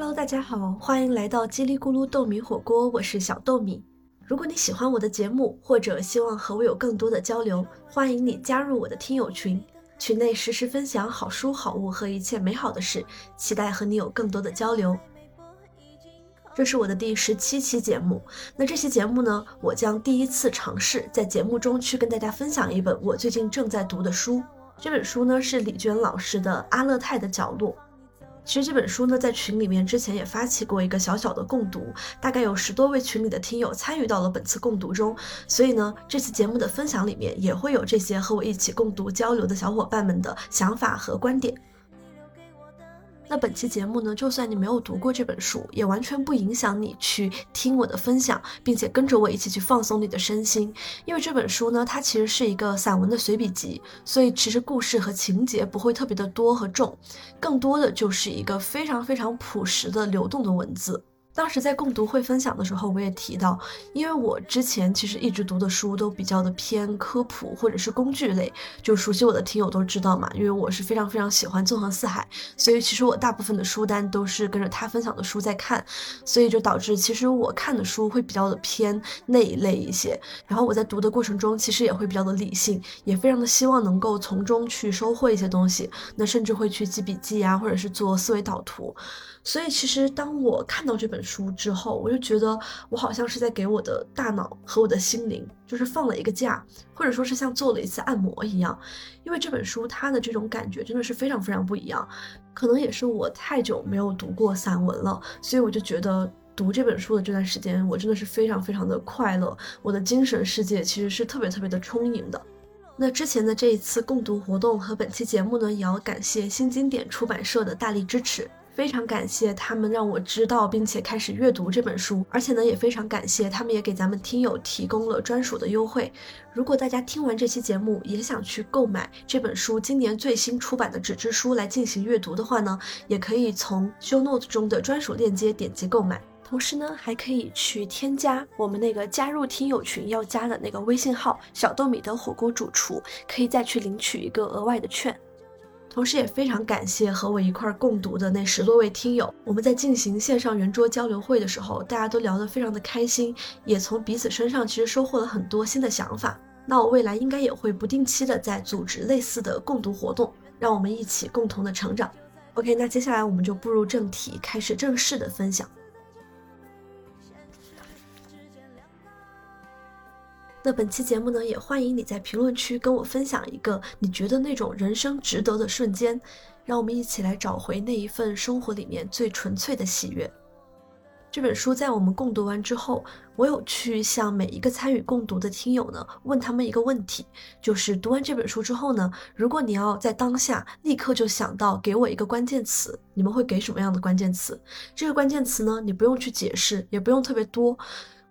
Hello，大家好，欢迎来到叽里咕噜豆米火锅，我是小豆米。如果你喜欢我的节目，或者希望和我有更多的交流，欢迎你加入我的听友群，群内实时分享好书好物和一切美好的事，期待和你有更多的交流。这是我的第十七期节目，那这期节目呢，我将第一次尝试在节目中去跟大家分享一本我最近正在读的书。这本书呢是李娟老师的《阿勒泰的角落》。其实这本书呢，在群里面之前也发起过一个小小的共读，大概有十多位群里的听友参与到了本次共读中，所以呢，这次节目的分享里面也会有这些和我一起共读交流的小伙伴们的想法和观点。那本期节目呢，就算你没有读过这本书，也完全不影响你去听我的分享，并且跟着我一起去放松你的身心。因为这本书呢，它其实是一个散文的随笔集，所以其实故事和情节不会特别的多和重，更多的就是一个非常非常朴实的流动的文字。当时在共读会分享的时候，我也提到，因为我之前其实一直读的书都比较的偏科普或者是工具类，就熟悉我的听友都知道嘛，因为我是非常非常喜欢纵横四海，所以其实我大部分的书单都是跟着他分享的书在看，所以就导致其实我看的书会比较的偏那一类一些，然后我在读的过程中其实也会比较的理性，也非常的希望能够从中去收获一些东西，那甚至会去记笔记啊，或者是做思维导图。所以，其实当我看到这本书之后，我就觉得我好像是在给我的大脑和我的心灵，就是放了一个假，或者说是像做了一次按摩一样。因为这本书它的这种感觉真的是非常非常不一样。可能也是我太久没有读过散文了，所以我就觉得读这本书的这段时间，我真的是非常非常的快乐。我的精神世界其实是特别特别的充盈的。那之前的这一次共读活动和本期节目呢，也要感谢新经典出版社的大力支持。非常感谢他们让我知道并且开始阅读这本书，而且呢也非常感谢他们也给咱们听友提供了专属的优惠。如果大家听完这期节目也想去购买这本书今年最新出版的纸质书来进行阅读的话呢，也可以从 show note 中的专属链接点击购买。同时呢还可以去添加我们那个加入听友群要加的那个微信号小豆米的火锅主厨，可以再去领取一个额外的券。同时也非常感谢和我一块共读的那十多位听友，我们在进行线上圆桌交流会的时候，大家都聊得非常的开心，也从彼此身上其实收获了很多新的想法。那我未来应该也会不定期的在组织类似的共读活动，让我们一起共同的成长。OK，那接下来我们就步入正题，开始正式的分享。那本期节目呢，也欢迎你在评论区跟我分享一个你觉得那种人生值得的瞬间，让我们一起来找回那一份生活里面最纯粹的喜悦。这本书在我们共读完之后，我有去向每一个参与共读的听友呢，问他们一个问题，就是读完这本书之后呢，如果你要在当下立刻就想到给我一个关键词，你们会给什么样的关键词？这个关键词呢，你不用去解释，也不用特别多。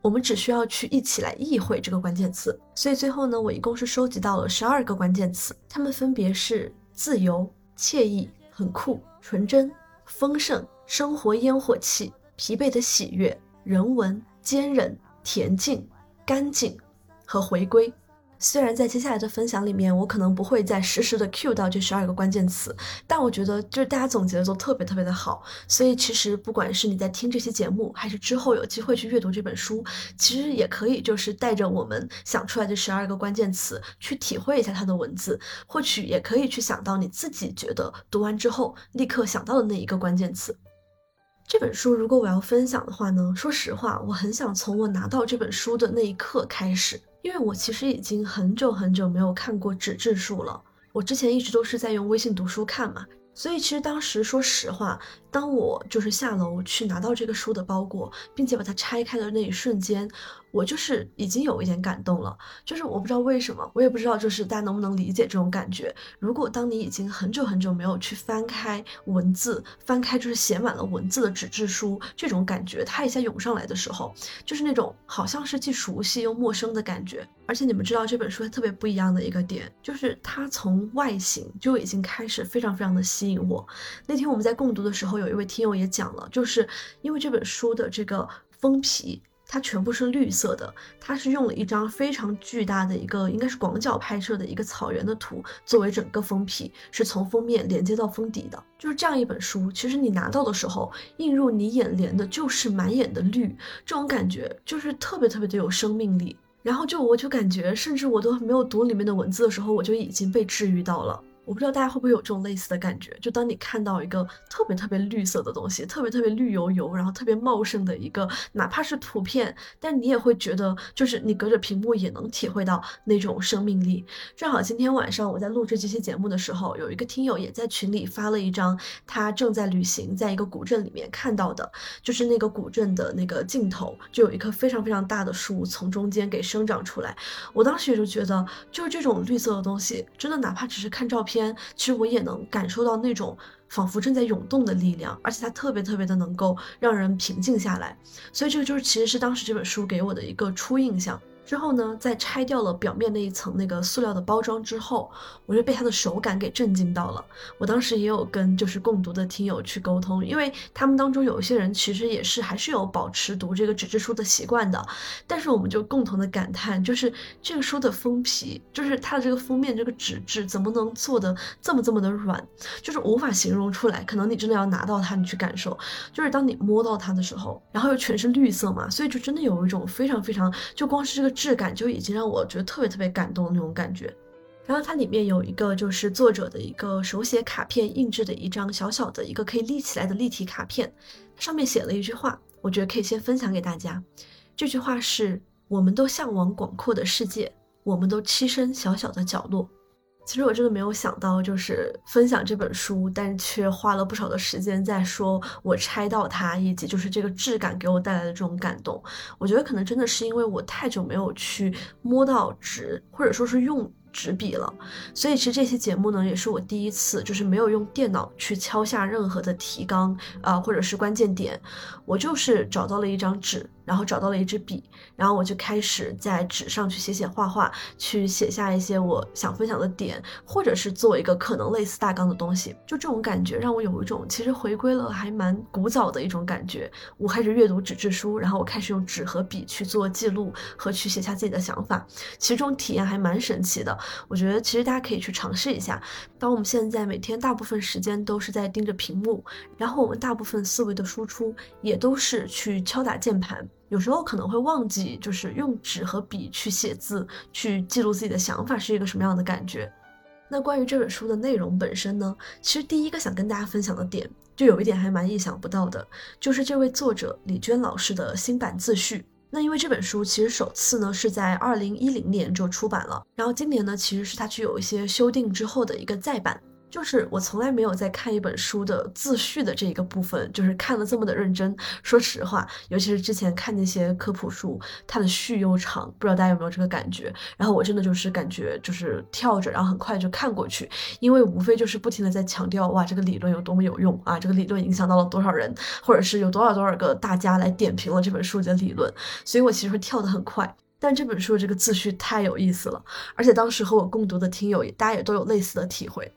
我们只需要去一起来意会这个关键词，所以最后呢，我一共是收集到了十二个关键词，它们分别是自由、惬意、很酷、纯真、丰盛、生活烟火气、疲惫的喜悦、人文、坚韧、恬静、干净和回归。虽然在接下来的分享里面，我可能不会再实时的 cue 到这十二个关键词，但我觉得就是大家总结的都特别特别的好，所以其实不管是你在听这期节目，还是之后有机会去阅读这本书，其实也可以就是带着我们想出来这十二个关键词去体会一下它的文字，或许也可以去想到你自己觉得读完之后立刻想到的那一个关键词。这本书如果我要分享的话呢，说实话，我很想从我拿到这本书的那一刻开始。因为我其实已经很久很久没有看过纸质书了，我之前一直都是在用微信读书看嘛，所以其实当时说实话。当我就是下楼去拿到这个书的包裹，并且把它拆开的那一瞬间，我就是已经有一点感动了。就是我不知道为什么，我也不知道，就是大家能不能理解这种感觉。如果当你已经很久很久没有去翻开文字，翻开就是写满了文字的纸质书，这种感觉它一下涌上来的时候，就是那种好像是既熟悉又陌生的感觉。而且你们知道这本书特别不一样的一个点，就是它从外形就已经开始非常非常的吸引我。那天我们在共读的时候有。有一位听友也讲了，就是因为这本书的这个封皮它全部是绿色的，它是用了一张非常巨大的一个应该是广角拍摄的一个草原的图作为整个封皮，是从封面连接到封底的。就是这样一本书，其实你拿到的时候，映入你眼帘的就是满眼的绿，这种感觉就是特别特别的有生命力。然后就我就感觉，甚至我都没有读里面的文字的时候，我就已经被治愈到了。我不知道大家会不会有这种类似的感觉，就当你看到一个特别特别绿色的东西，特别特别绿油油，然后特别茂盛的一个，哪怕是图片，但你也会觉得，就是你隔着屏幕也能体会到那种生命力。正好今天晚上我在录制这期节目的时候，有一个听友也在群里发了一张他正在旅行，在一个古镇里面看到的，就是那个古镇的那个尽头，就有一棵非常非常大的树从中间给生长出来。我当时也就觉得，就是这种绿色的东西，真的哪怕只是看照片。其实我也能感受到那种仿佛正在涌动的力量，而且它特别特别的能够让人平静下来，所以这个就是其实是当时这本书给我的一个初印象。之后呢，在拆掉了表面那一层那个塑料的包装之后，我就被它的手感给震惊到了。我当时也有跟就是共读的听友去沟通，因为他们当中有一些人其实也是还是有保持读这个纸质书的习惯的。但是我们就共同的感叹，就是这个书的封皮，就是它的这个封面这个纸质怎么能做的这么这么的软，就是无法形容出来。可能你真的要拿到它，你去感受，就是当你摸到它的时候，然后又全是绿色嘛，所以就真的有一种非常非常，就光是这个。质感就已经让我觉得特别特别感动的那种感觉，然后它里面有一个就是作者的一个手写卡片印制的一张小小的一个可以立起来的立体卡片，上面写了一句话，我觉得可以先分享给大家。这句话是：我们都向往广阔的世界，我们都栖身小小的角落。其实我真的没有想到，就是分享这本书，但却花了不少的时间在说我拆到它，以及就是这个质感给我带来的这种感动。我觉得可能真的是因为我太久没有去摸到纸，或者说是用。纸笔了，所以其实这期节目呢，也是我第一次，就是没有用电脑去敲下任何的提纲啊，或者是关键点，我就是找到了一张纸，然后找到了一支笔，然后我就开始在纸上去写写画画，去写下一些我想分享的点，或者是做一个可能类似大纲的东西。就这种感觉让我有一种其实回归了还蛮古早的一种感觉。我开始阅读纸质书，然后我开始用纸和笔去做记录和去写下自己的想法，其实这种体验还蛮神奇的。我觉得其实大家可以去尝试一下。当我们现在每天大部分时间都是在盯着屏幕，然后我们大部分思维的输出也都是去敲打键盘，有时候可能会忘记，就是用纸和笔去写字，去记录自己的想法是一个什么样的感觉。那关于这本书的内容本身呢，其实第一个想跟大家分享的点，就有一点还蛮意想不到的，就是这位作者李娟老师的新版自序。那因为这本书其实首次呢是在二零一零年就出版了，然后今年呢其实是它具有一些修订之后的一个再版。就是我从来没有在看一本书的自序的这一个部分，就是看了这么的认真。说实话，尤其是之前看那些科普书，它的序又长，不知道大家有没有这个感觉？然后我真的就是感觉就是跳着，然后很快就看过去，因为无非就是不停的在强调哇，这个理论有多么有用啊，这个理论影响到了多少人，或者是有多少多少个大家来点评了这本书的理论，所以我其实会跳得很快。但这本书的这个自序太有意思了，而且当时和我共读的听友，大家也都有类似的体会。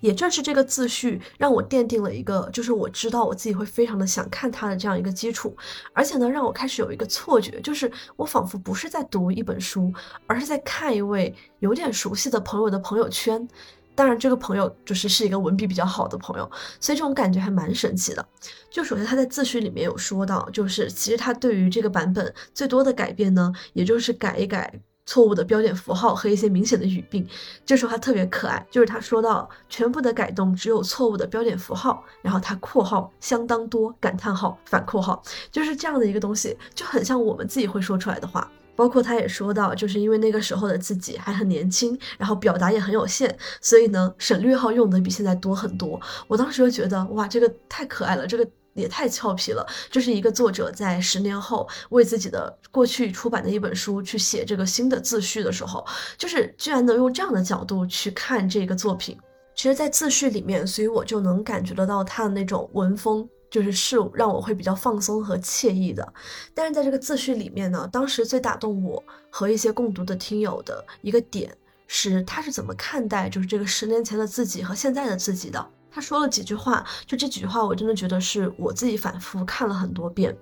也正是这个自序，让我奠定了一个，就是我知道我自己会非常的想看它的这样一个基础，而且呢，让我开始有一个错觉，就是我仿佛不是在读一本书，而是在看一位有点熟悉的朋友的朋友圈。当然，这个朋友就是是一个文笔比较好的朋友，所以这种感觉还蛮神奇的。就首先他在自序里面有说到，就是其实他对于这个版本最多的改变呢，也就是改一改。错误的标点符号和一些明显的语病，这时候他特别可爱，就是他说到全部的改动只有错误的标点符号，然后他括号相当多感叹号反括号，就是这样的一个东西，就很像我们自己会说出来的话。包括他也说到，就是因为那个时候的自己还很年轻，然后表达也很有限，所以呢省略号用的比现在多很多。我当时就觉得哇，这个太可爱了，这个。也太俏皮了，这是一个作者在十年后为自己的过去出版的一本书去写这个新的自序的时候，就是居然能用这样的角度去看这个作品。其实，在自序里面，所以我就能感觉得到他的那种文风，就是是让我会比较放松和惬意的。但是在这个自序里面呢，当时最打动我和一些共读的听友的一个点是，他是怎么看待就是这个十年前的自己和现在的自己的。他说了几句话，就这几句话，我真的觉得是我自己反复看了很多遍。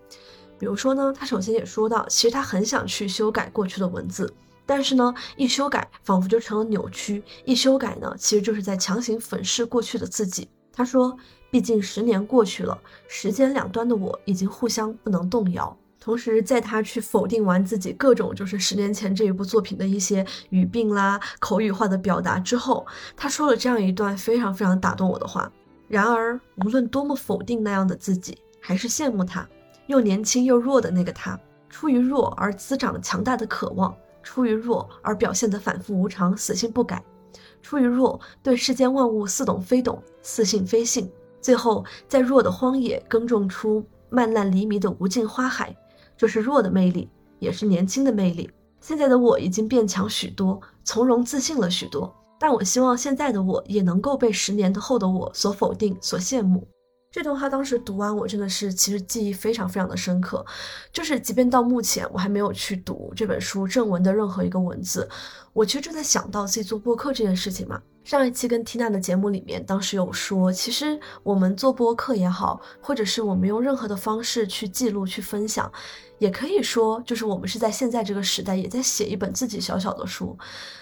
比如说呢，他首先也说到，其实他很想去修改过去的文字，但是呢，一修改仿佛就成了扭曲，一修改呢，其实就是在强行粉饰过去的自己。他说，毕竟十年过去了，时间两端的我已经互相不能动摇。同时，在他去否定完自己各种就是十年前这一部作品的一些语病啦、口语化的表达之后，他说了这样一段非常非常打动我的话。然而，无论多么否定那样的自己，还是羡慕他又年轻又弱的那个他，出于弱而滋长强大的渴望，出于弱而表现得反复无常、死性不改，出于弱对世间万物似懂非懂、似信非信，最后在弱的荒野耕种出漫烂黎迷的无尽花海。这是弱的魅力，也是年轻的魅力。现在的我已经变强许多，从容自信了许多。但我希望现在的我也能够被十年后的我所否定、所羡慕。这段话当时读完，我真的是其实记忆非常非常的深刻。就是即便到目前，我还没有去读这本书正文的任何一个文字，我其实就在想到自己做播客这件事情嘛。上一期跟缇娜的节目里面，当时有说，其实我们做播客也好，或者是我们用任何的方式去记录、去分享，也可以说，就是我们是在现在这个时代，也在写一本自己小小的书。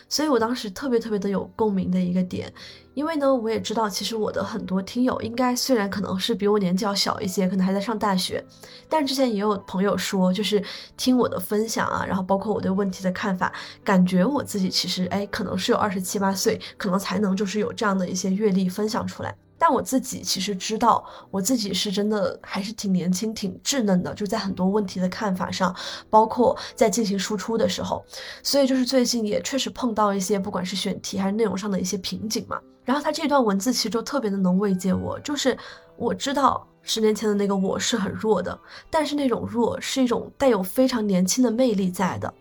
所以我当时特别特别的有共鸣的一个点，因为呢，我也知道，其实我的很多听友，应该虽然可能是比我年纪要小一些，可能还在上大学，但之前也有朋友说，就是听我的分享啊，然后包括我对问题的看法，感觉我自己其实，哎，可能是有二十七八岁，可能才。能就是有这样的一些阅历分享出来，但我自己其实知道，我自己是真的还是挺年轻、挺稚嫩的，就在很多问题的看法上，包括在进行输出的时候，所以就是最近也确实碰到一些不管是选题还是内容上的一些瓶颈嘛。然后他这段文字其实就特别的能慰藉我，就是我知道十年前的那个我是很弱的，但是那种弱是一种带有非常年轻的魅力在的，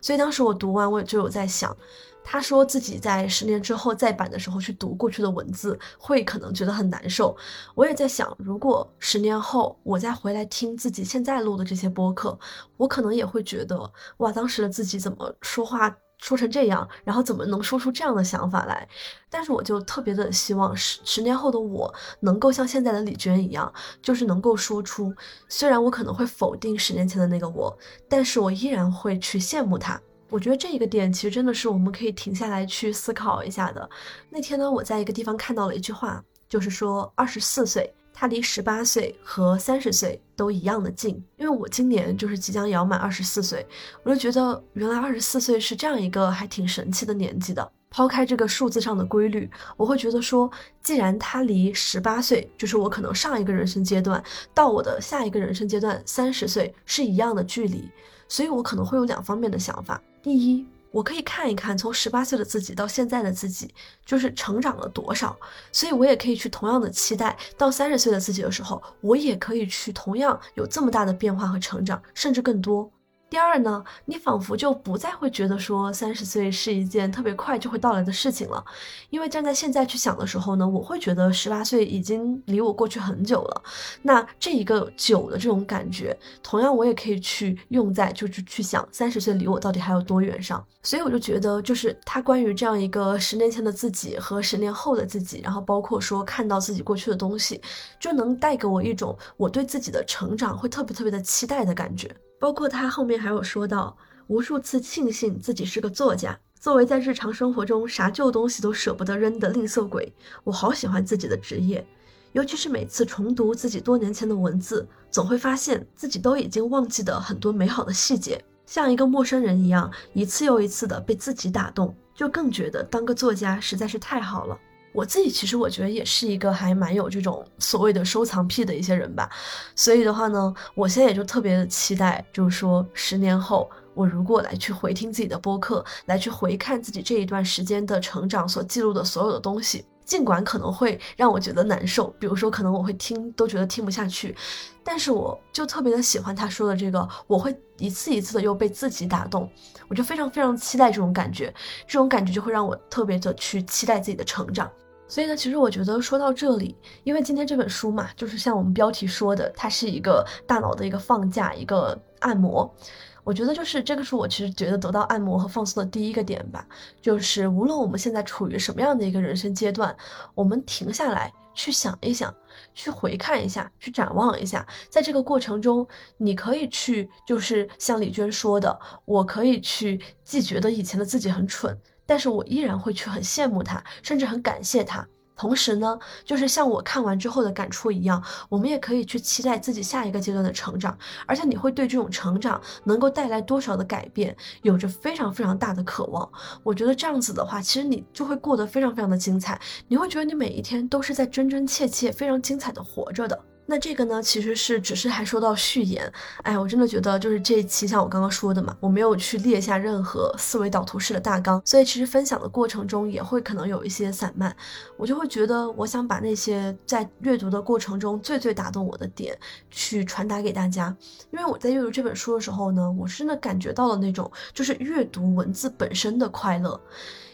所以当时我读完，我就有在想。他说自己在十年之后再版的时候去读过去的文字，会可能觉得很难受。我也在想，如果十年后我再回来听自己现在录的这些播客，我可能也会觉得，哇，当时的自己怎么说话说成这样，然后怎么能说出这样的想法来？但是我就特别的希望十十年后的我能够像现在的李娟一样，就是能够说出，虽然我可能会否定十年前的那个我，但是我依然会去羡慕他。我觉得这一个点其实真的是我们可以停下来去思考一下的。那天呢，我在一个地方看到了一句话，就是说二十四岁，他离十八岁和三十岁都一样的近。因为我今年就是即将要满二十四岁，我就觉得原来二十四岁是这样一个还挺神奇的年纪的。抛开这个数字上的规律，我会觉得说，既然他离十八岁，就是我可能上一个人生阶段，到我的下一个人生阶段三十岁是一样的距离，所以我可能会有两方面的想法。第一，我可以看一看从十八岁的自己到现在的自己，就是成长了多少，所以我也可以去同样的期待，到三十岁的自己的时候，我也可以去同样有这么大的变化和成长，甚至更多。第二呢，你仿佛就不再会觉得说三十岁是一件特别快就会到来的事情了，因为站在现在去想的时候呢，我会觉得十八岁已经离我过去很久了。那这一个久的这种感觉，同样我也可以去用在就是去想三十岁离我到底还有多远上。所以我就觉得，就是他关于这样一个十年前的自己和十年后的自己，然后包括说看到自己过去的东西，就能带给我一种我对自己的成长会特别特别的期待的感觉。包括他后面还有说到，无数次庆幸自己是个作家。作为在日常生活中啥旧东西都舍不得扔的吝啬鬼，我好喜欢自己的职业。尤其是每次重读自己多年前的文字，总会发现自己都已经忘记的很多美好的细节，像一个陌生人一样，一次又一次的被自己打动，就更觉得当个作家实在是太好了。我自己其实我觉得也是一个还蛮有这种所谓的收藏癖的一些人吧，所以的话呢，我现在也就特别的期待，就是说十年后我如果来去回听自己的播客，来去回看自己这一段时间的成长所记录的所有的东西，尽管可能会让我觉得难受，比如说可能我会听都觉得听不下去，但是我就特别的喜欢他说的这个，我会一次一次的又被自己打动，我就非常非常期待这种感觉，这种感觉就会让我特别的去期待自己的成长。所以呢，其实我觉得说到这里，因为今天这本书嘛，就是像我们标题说的，它是一个大脑的一个放假，一个按摩。我觉得就是这个是我其实觉得得到按摩和放松的第一个点吧，就是无论我们现在处于什么样的一个人生阶段，我们停下来去想一想，去回看一下，去展望一下，在这个过程中，你可以去就是像李娟说的，我可以去既觉得以前的自己很蠢，但是我依然会去很羡慕他，甚至很感谢他。同时呢，就是像我看完之后的感触一样，我们也可以去期待自己下一个阶段的成长，而且你会对这种成长能够带来多少的改变，有着非常非常大的渴望。我觉得这样子的话，其实你就会过得非常非常的精彩，你会觉得你每一天都是在真真切切、非常精彩的活着的。那这个呢，其实是只是还说到序言，哎，我真的觉得就是这一期像我刚刚说的嘛，我没有去列下任何思维导图式的大纲，所以其实分享的过程中也会可能有一些散漫，我就会觉得我想把那些在阅读的过程中最最打动我的点去传达给大家，因为我在阅读这本书的时候呢，我是真的感觉到了那种就是阅读文字本身的快乐。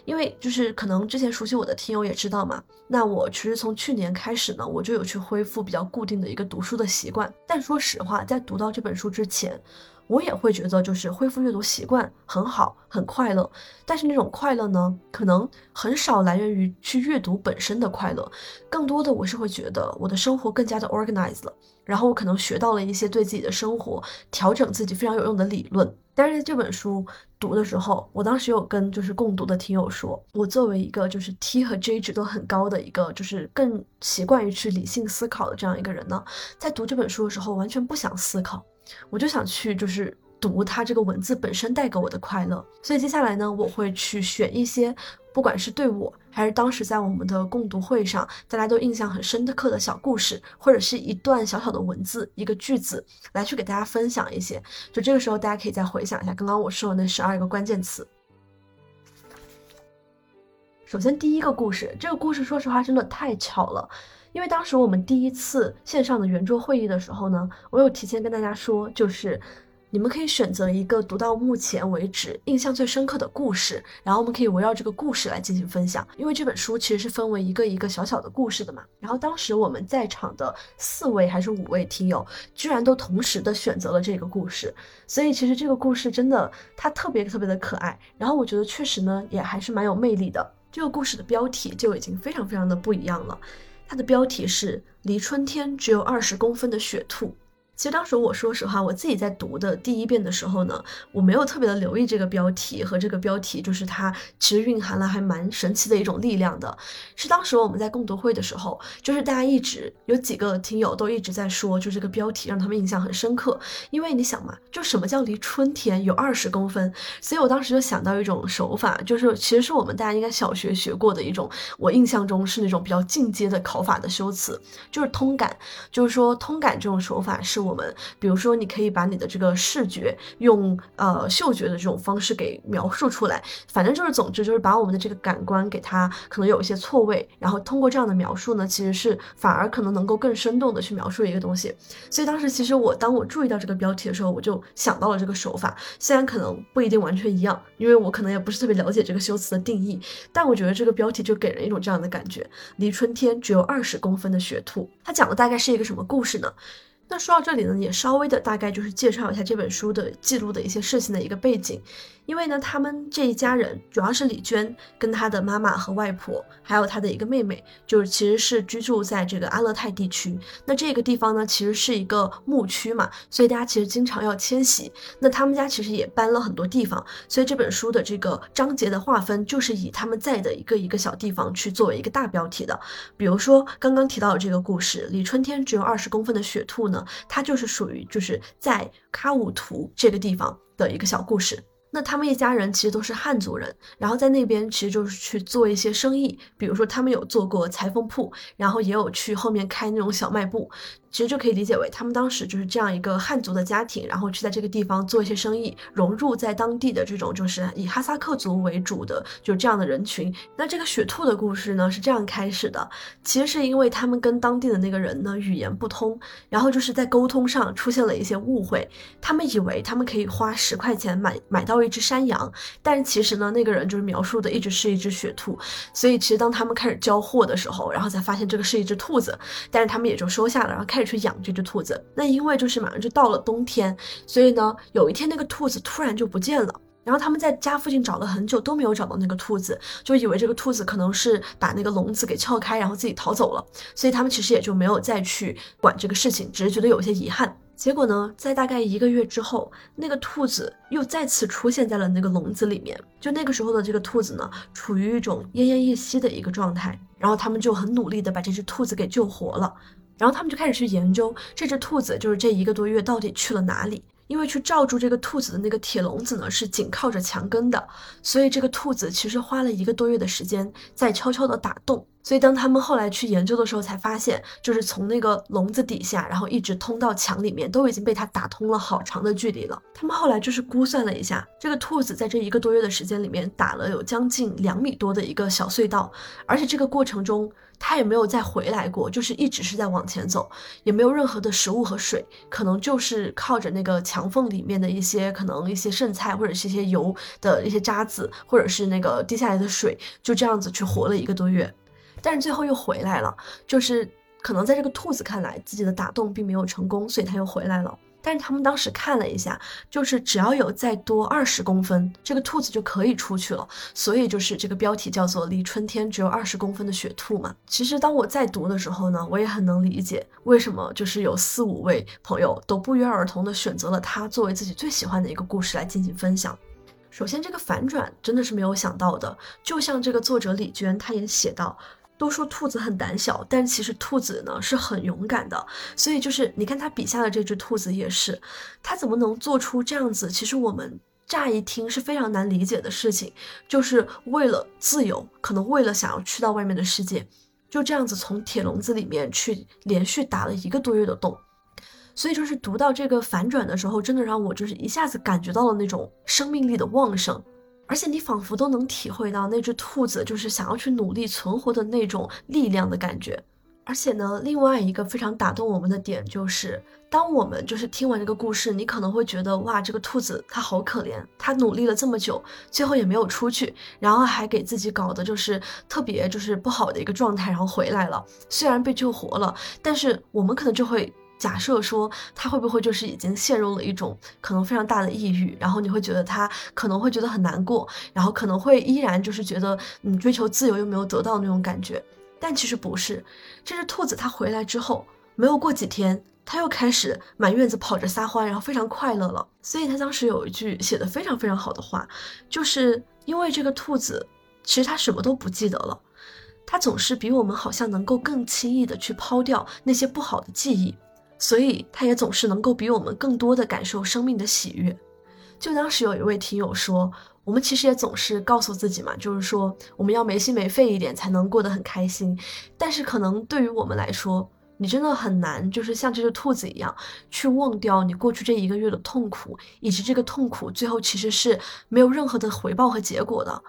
因为就是可能之前熟悉我的听友也知道嘛，那我其实从去年开始呢，我就有去恢复比较固定的一个读书的习惯。但说实话，在读到这本书之前，我也会觉得就是恢复阅读习惯很好，很快乐。但是那种快乐呢，可能很少来源于去阅读本身的快乐，更多的我是会觉得我的生活更加的 organized 了，然后我可能学到了一些对自己的生活调整自己非常有用的理论。但是这本书读的时候，我当时有跟就是共读的听友说，我作为一个就是 T 和 J 值都很高的一个，就是更习惯于去理性思考的这样一个人呢，在读这本书的时候完全不想思考，我就想去就是读它这个文字本身带给我的快乐。所以接下来呢，我会去选一些。不管是对我，还是当时在我们的共读会上，大家都印象很深刻的小故事，或者是一段小小的文字，一个句子，来去给大家分享一些。就这个时候，大家可以再回想一下刚刚我说的那十二个关键词。首先，第一个故事，这个故事说实话真的太巧了，因为当时我们第一次线上的圆桌会议的时候呢，我有提前跟大家说，就是。你们可以选择一个读到目前为止印象最深刻的故事，然后我们可以围绕这个故事来进行分享。因为这本书其实是分为一个一个小小的故事的嘛。然后当时我们在场的四位还是五位听友，居然都同时的选择了这个故事，所以其实这个故事真的它特别特别的可爱。然后我觉得确实呢也还是蛮有魅力的。这个故事的标题就已经非常非常的不一样了，它的标题是离春天只有二十公分的雪兔。其实当时我说实话，我自己在读的第一遍的时候呢，我没有特别的留意这个标题和这个标题，就是它其实蕴含了还蛮神奇的一种力量的。是当时我们在共读会的时候，就是大家一直有几个听友都一直在说，就这个标题让他们印象很深刻。因为你想嘛，就什么叫离春天有二十公分？所以我当时就想到一种手法，就是其实是我们大家应该小学学过的一种，我印象中是那种比较进阶的考法的修辞，就是通感。就是说通感这种手法是。我们比如说，你可以把你的这个视觉用呃嗅觉的这种方式给描述出来，反正就是总之就是把我们的这个感官给它可能有一些错位，然后通过这样的描述呢，其实是反而可能能够更生动的去描述一个东西。所以当时其实我当我注意到这个标题的时候，我就想到了这个手法，虽然可能不一定完全一样，因为我可能也不是特别了解这个修辞的定义，但我觉得这个标题就给人一种这样的感觉：离春天只有二十公分的雪兔。它讲的大概是一个什么故事呢？那说到这里呢，也稍微的大概就是介绍一下这本书的记录的一些事情的一个背景。因为呢，他们这一家人主要是李娟跟她的妈妈和外婆，还有她的一个妹妹，就是其实是居住在这个阿勒泰地区。那这个地方呢，其实是一个牧区嘛，所以大家其实经常要迁徙。那他们家其实也搬了很多地方，所以这本书的这个章节的划分就是以他们在的一个一个小地方去作为一个大标题的。比如说刚刚提到的这个故事，李春天只有二十公分的雪兔呢，它就是属于就是在喀武图这个地方的一个小故事。他们一家人其实都是汉族人，然后在那边其实就是去做一些生意，比如说他们有做过裁缝铺，然后也有去后面开那种小卖部。其实就可以理解为，他们当时就是这样一个汉族的家庭，然后去在这个地方做一些生意，融入在当地的这种就是以哈萨克族为主的就这样的人群。那这个雪兔的故事呢是这样开始的，其实是因为他们跟当地的那个人呢语言不通，然后就是在沟通上出现了一些误会。他们以为他们可以花十块钱买买到一只山羊，但是其实呢那个人就是描述的一直是一只雪兔。所以其实当他们开始交货的时候，然后才发现这个是一只兔子，但是他们也就收下了，然后开。开始去养这只兔子。那因为就是马上就到了冬天，所以呢，有一天那个兔子突然就不见了。然后他们在家附近找了很久都没有找到那个兔子，就以为这个兔子可能是把那个笼子给撬开，然后自己逃走了。所以他们其实也就没有再去管这个事情，只是觉得有些遗憾。结果呢，在大概一个月之后，那个兔子又再次出现在了那个笼子里面。就那个时候的这个兔子呢，处于一种奄奄一息的一个状态。然后他们就很努力的把这只兔子给救活了。然后他们就开始去研究这只兔子，就是这一个多月到底去了哪里。因为去罩住这个兔子的那个铁笼子呢，是紧靠着墙根的，所以这个兔子其实花了一个多月的时间在悄悄的打洞。所以当他们后来去研究的时候，才发现就是从那个笼子底下，然后一直通到墙里面，都已经被它打通了好长的距离了。他们后来就是估算了一下，这个兔子在这一个多月的时间里面打了有将近两米多的一个小隧道，而且这个过程中。它也没有再回来过，就是一直是在往前走，也没有任何的食物和水，可能就是靠着那个墙缝里面的一些可能一些剩菜或者是一些油的一些渣子，或者是那个滴下来的水，就这样子去活了一个多月，但是最后又回来了，就是可能在这个兔子看来自己的打洞并没有成功，所以它又回来了。但是他们当时看了一下，就是只要有再多二十公分，这个兔子就可以出去了。所以就是这个标题叫做“离春天只有二十公分的雪兔”嘛。其实当我在读的时候呢，我也很能理解为什么就是有四五位朋友都不约而同的选择了它作为自己最喜欢的一个故事来进行分享。首先，这个反转真的是没有想到的，就像这个作者李娟，她也写到。都说兔子很胆小，但其实兔子呢是很勇敢的。所以就是你看他笔下的这只兔子也是，他怎么能做出这样子？其实我们乍一听是非常难理解的事情，就是为了自由，可能为了想要去到外面的世界，就这样子从铁笼子里面去连续打了一个多月的洞。所以就是读到这个反转的时候，真的让我就是一下子感觉到了那种生命力的旺盛。而且你仿佛都能体会到那只兔子就是想要去努力存活的那种力量的感觉。而且呢，另外一个非常打动我们的点就是，当我们就是听完这个故事，你可能会觉得哇，这个兔子它好可怜，它努力了这么久，最后也没有出去，然后还给自己搞的就是特别就是不好的一个状态，然后回来了。虽然被救活了，但是我们可能就会。假设说他会不会就是已经陷入了一种可能非常大的抑郁，然后你会觉得他可能会觉得很难过，然后可能会依然就是觉得嗯追求自由又没有得到那种感觉，但其实不是，这只兔子它回来之后没有过几天，它又开始满院子跑着撒欢，然后非常快乐了。所以他当时有一句写的非常非常好的话，就是因为这个兔子其实它什么都不记得了，它总是比我们好像能够更轻易的去抛掉那些不好的记忆。所以，他也总是能够比我们更多的感受生命的喜悦。就当时有一位听友说，我们其实也总是告诉自己嘛，就是说我们要没心没肺一点，才能过得很开心。但是，可能对于我们来说，你真的很难，就是像这只兔子一样，去忘掉你过去这一个月的痛苦，以及这个痛苦最后其实是没有任何的回报和结果的。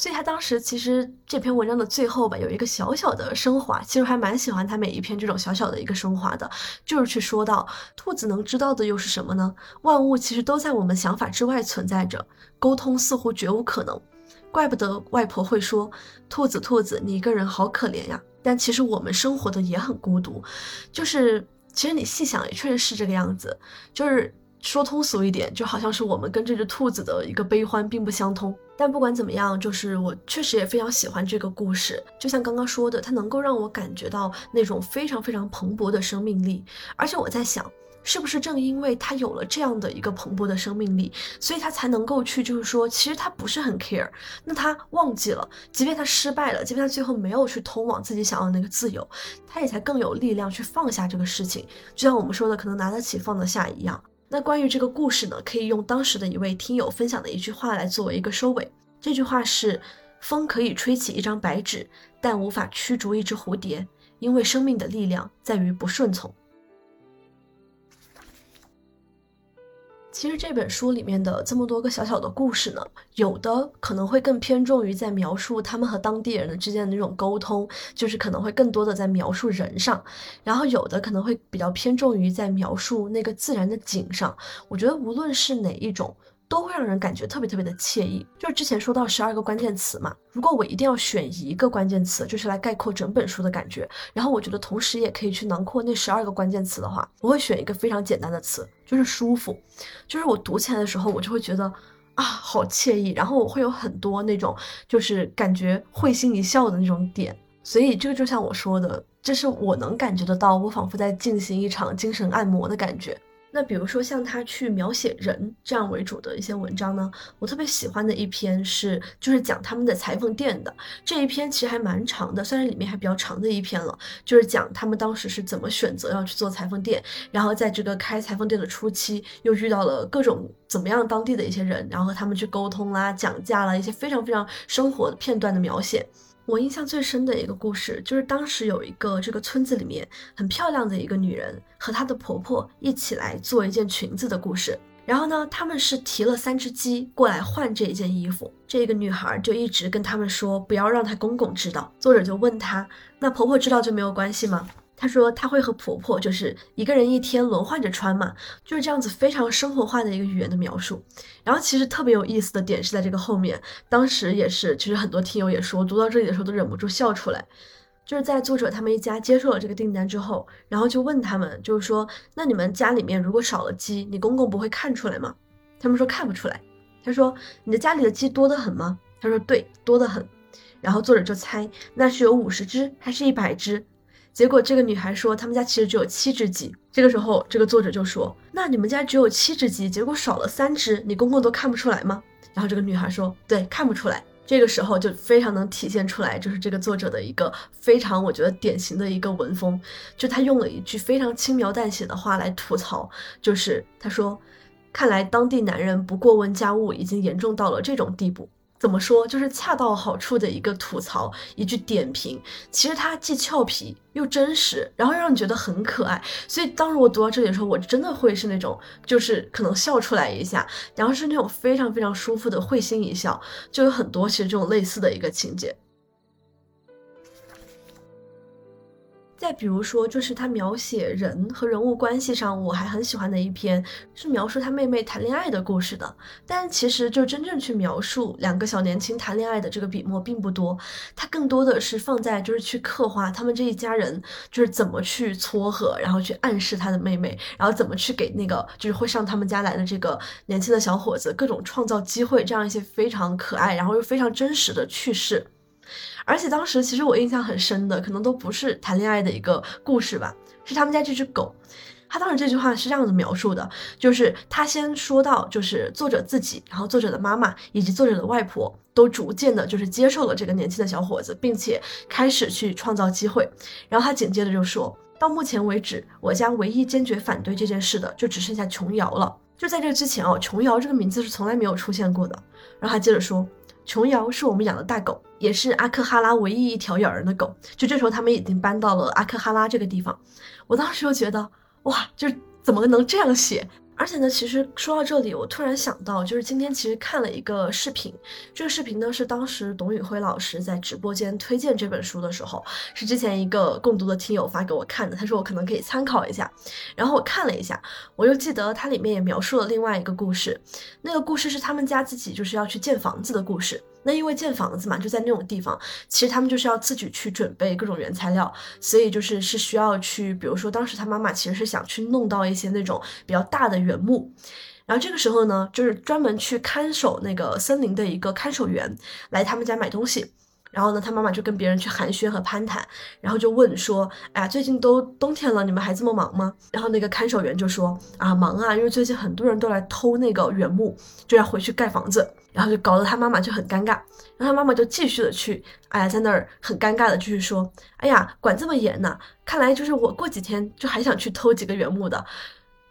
所以他当时其实这篇文章的最后吧，有一个小小的升华，其实还蛮喜欢他每一篇这种小小的一个升华的，就是去说到兔子能知道的又是什么呢？万物其实都在我们想法之外存在着，沟通似乎绝无可能，怪不得外婆会说兔子兔子你一个人好可怜呀。但其实我们生活的也很孤独，就是其实你细想也确实是这个样子，就是。说通俗一点，就好像是我们跟这只兔子的一个悲欢并不相通。但不管怎么样，就是我确实也非常喜欢这个故事。就像刚刚说的，它能够让我感觉到那种非常非常蓬勃的生命力。而且我在想，是不是正因为它有了这样的一个蓬勃的生命力，所以它才能够去，就是说，其实它不是很 care。那它忘记了，即便它失败了，即便它最后没有去通往自己想要的那个自由，它也才更有力量去放下这个事情。就像我们说的，可能拿得起放得下一样。那关于这个故事呢，可以用当时的一位听友分享的一句话来作为一个收尾。这句话是：风可以吹起一张白纸，但无法驱逐一只蝴蝶，因为生命的力量在于不顺从。其实这本书里面的这么多个小小的故事呢，有的可能会更偏重于在描述他们和当地人的之间的那种沟通，就是可能会更多的在描述人上，然后有的可能会比较偏重于在描述那个自然的景上。我觉得无论是哪一种，都会让人感觉特别特别的惬意。就是之前说到十二个关键词嘛，如果我一定要选一个关键词，就是来概括整本书的感觉，然后我觉得同时也可以去囊括那十二个关键词的话，我会选一个非常简单的词，就是舒服。就是我读起来的时候，我就会觉得啊，好惬意，然后我会有很多那种就是感觉会心一笑的那种点。所以这个就像我说的，这是我能感觉得到，我仿佛在进行一场精神按摩的感觉。那比如说像他去描写人这样为主的一些文章呢，我特别喜欢的一篇是就是讲他们的裁缝店的这一篇，其实还蛮长的，算是里面还比较长的一篇了，就是讲他们当时是怎么选择要去做裁缝店，然后在这个开裁缝店的初期又遇到了各种怎么样当地的一些人，然后和他们去沟通啦、讲价啦，一些非常非常生活片段的描写。我印象最深的一个故事，就是当时有一个这个村子里面很漂亮的一个女人和她的婆婆一起来做一件裙子的故事。然后呢，他们是提了三只鸡过来换这一件衣服。这个女孩就一直跟他们说，不要让她公公知道。作者就问她，那婆婆知道就没有关系吗？她说她会和婆婆就是一个人一天轮换着穿嘛，就是这样子非常生活化的一个语言的描述。然后其实特别有意思的点是在这个后面，当时也是，其实很多听友也说，读到这里的时候都忍不住笑出来。就是在作者他们一家接受了这个订单之后，然后就问他们，就是说，那你们家里面如果少了鸡，你公公不会看出来吗？他们说看不出来。他说你的家里的鸡多得很吗？他说对，多得很。然后作者就猜那是有五十只还是一百只。结果这个女孩说，他们家其实只有七只鸡。这个时候，这个作者就说：“那你们家只有七只鸡，结果少了三只，你公公都看不出来吗？”然后这个女孩说：“对，看不出来。”这个时候就非常能体现出来，就是这个作者的一个非常我觉得典型的一个文风，就他用了一句非常轻描淡写的话来吐槽，就是他说：“看来当地男人不过问家务已经严重到了这种地步。”怎么说，就是恰到好处的一个吐槽，一句点评。其实它既俏皮又真实，然后让你觉得很可爱。所以当时我读到这里的时候，我真的会是那种，就是可能笑出来一下，然后是那种非常非常舒服的会心一笑。就有很多其实这种类似的一个情节。再比如说，就是他描写人和人物关系上，我还很喜欢的一篇，是描述他妹妹谈恋爱的故事的。但其实就真正去描述两个小年轻谈恋爱的这个笔墨并不多，他更多的是放在就是去刻画他们这一家人就是怎么去撮合，然后去暗示他的妹妹，然后怎么去给那个就是会上他们家来的这个年轻的小伙子各种创造机会，这样一些非常可爱，然后又非常真实的趣事。而且当时其实我印象很深的，可能都不是谈恋爱的一个故事吧，是他们家这只狗。他当时这句话是这样子描述的，就是他先说到，就是作者自己，然后作者的妈妈以及作者的外婆都逐渐的，就是接受了这个年轻的小伙子，并且开始去创造机会。然后他紧接着就说到，目前为止，我家唯一坚决反对这件事的，就只剩下琼瑶了。就在这之前哦，琼瑶这个名字是从来没有出现过的。然后他接着说。琼瑶是我们养的大狗，也是阿克哈拉唯一一条咬人的狗。就这时候，他们已经搬到了阿克哈拉这个地方。我当时就觉得，哇，就是怎么能这样写？而且呢，其实说到这里，我突然想到，就是今天其实看了一个视频，这个视频呢是当时董宇辉老师在直播间推荐这本书的时候，是之前一个共读的听友发给我看的，他说我可能可以参考一下。然后我看了一下，我又记得它里面也描述了另外一个故事，那个故事是他们家自己就是要去建房子的故事。那因为建房子嘛，就在那种地方，其实他们就是要自己去准备各种原材料，所以就是是需要去，比如说当时他妈妈其实是想去弄到一些那种比较大的原木，然后这个时候呢，就是专门去看守那个森林的一个看守员来他们家买东西。然后呢，他妈妈就跟别人去寒暄和攀谈，然后就问说：“哎呀，最近都冬天了，你们还这么忙吗？”然后那个看守员就说：“啊，忙啊，因为最近很多人都来偷那个原木，就要回去盖房子。”然后就搞得他妈妈就很尴尬。然后他妈妈就继续的去，哎呀，在那儿很尴尬的继续说：“哎呀，管这么严呢？看来就是我过几天就还想去偷几个原木的。”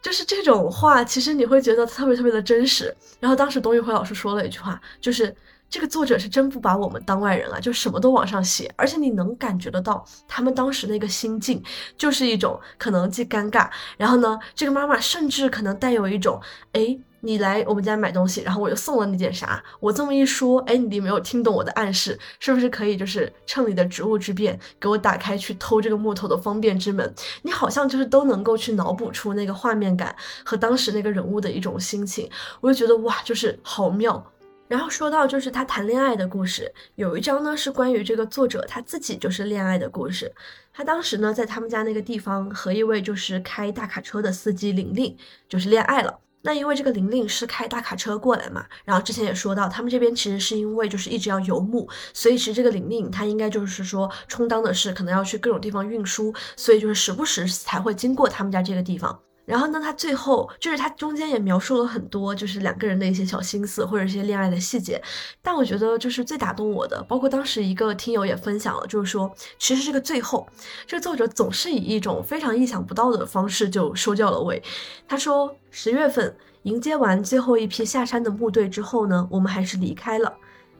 就是这种话，其实你会觉得特别特别的真实。然后当时董宇辉老师说了一句话，就是。这个作者是真不把我们当外人啊，就什么都往上写，而且你能感觉得到他们当时那个心境，就是一种可能既尴尬，然后呢，这个妈妈甚至可能带有一种，哎，你来我们家买东西，然后我又送了你点啥？我这么一说，哎，你没有听懂我的暗示，是不是可以就是趁你的职务之便，给我打开去偷这个木头的方便之门？你好像就是都能够去脑补出那个画面感和当时那个人物的一种心情，我就觉得哇，就是好妙。然后说到就是他谈恋爱的故事，有一章呢是关于这个作者他自己就是恋爱的故事。他当时呢在他们家那个地方和一位就是开大卡车的司机玲玲就是恋爱了。那因为这个玲玲是开大卡车过来嘛，然后之前也说到，他们这边其实是因为就是一直要游牧，所以其实这个玲玲她应该就是说充当的是可能要去各种地方运输，所以就是时不时才会经过他们家这个地方。然后呢，他最后就是他中间也描述了很多，就是两个人的一些小心思或者一些恋爱的细节。但我觉得就是最打动我的，包括当时一个听友也分享了，就是说其实这个最后，这个作者总是以一种非常意想不到的方式就收掉了尾。他说十月份迎接完最后一批下山的部队之后呢，我们还是离开了。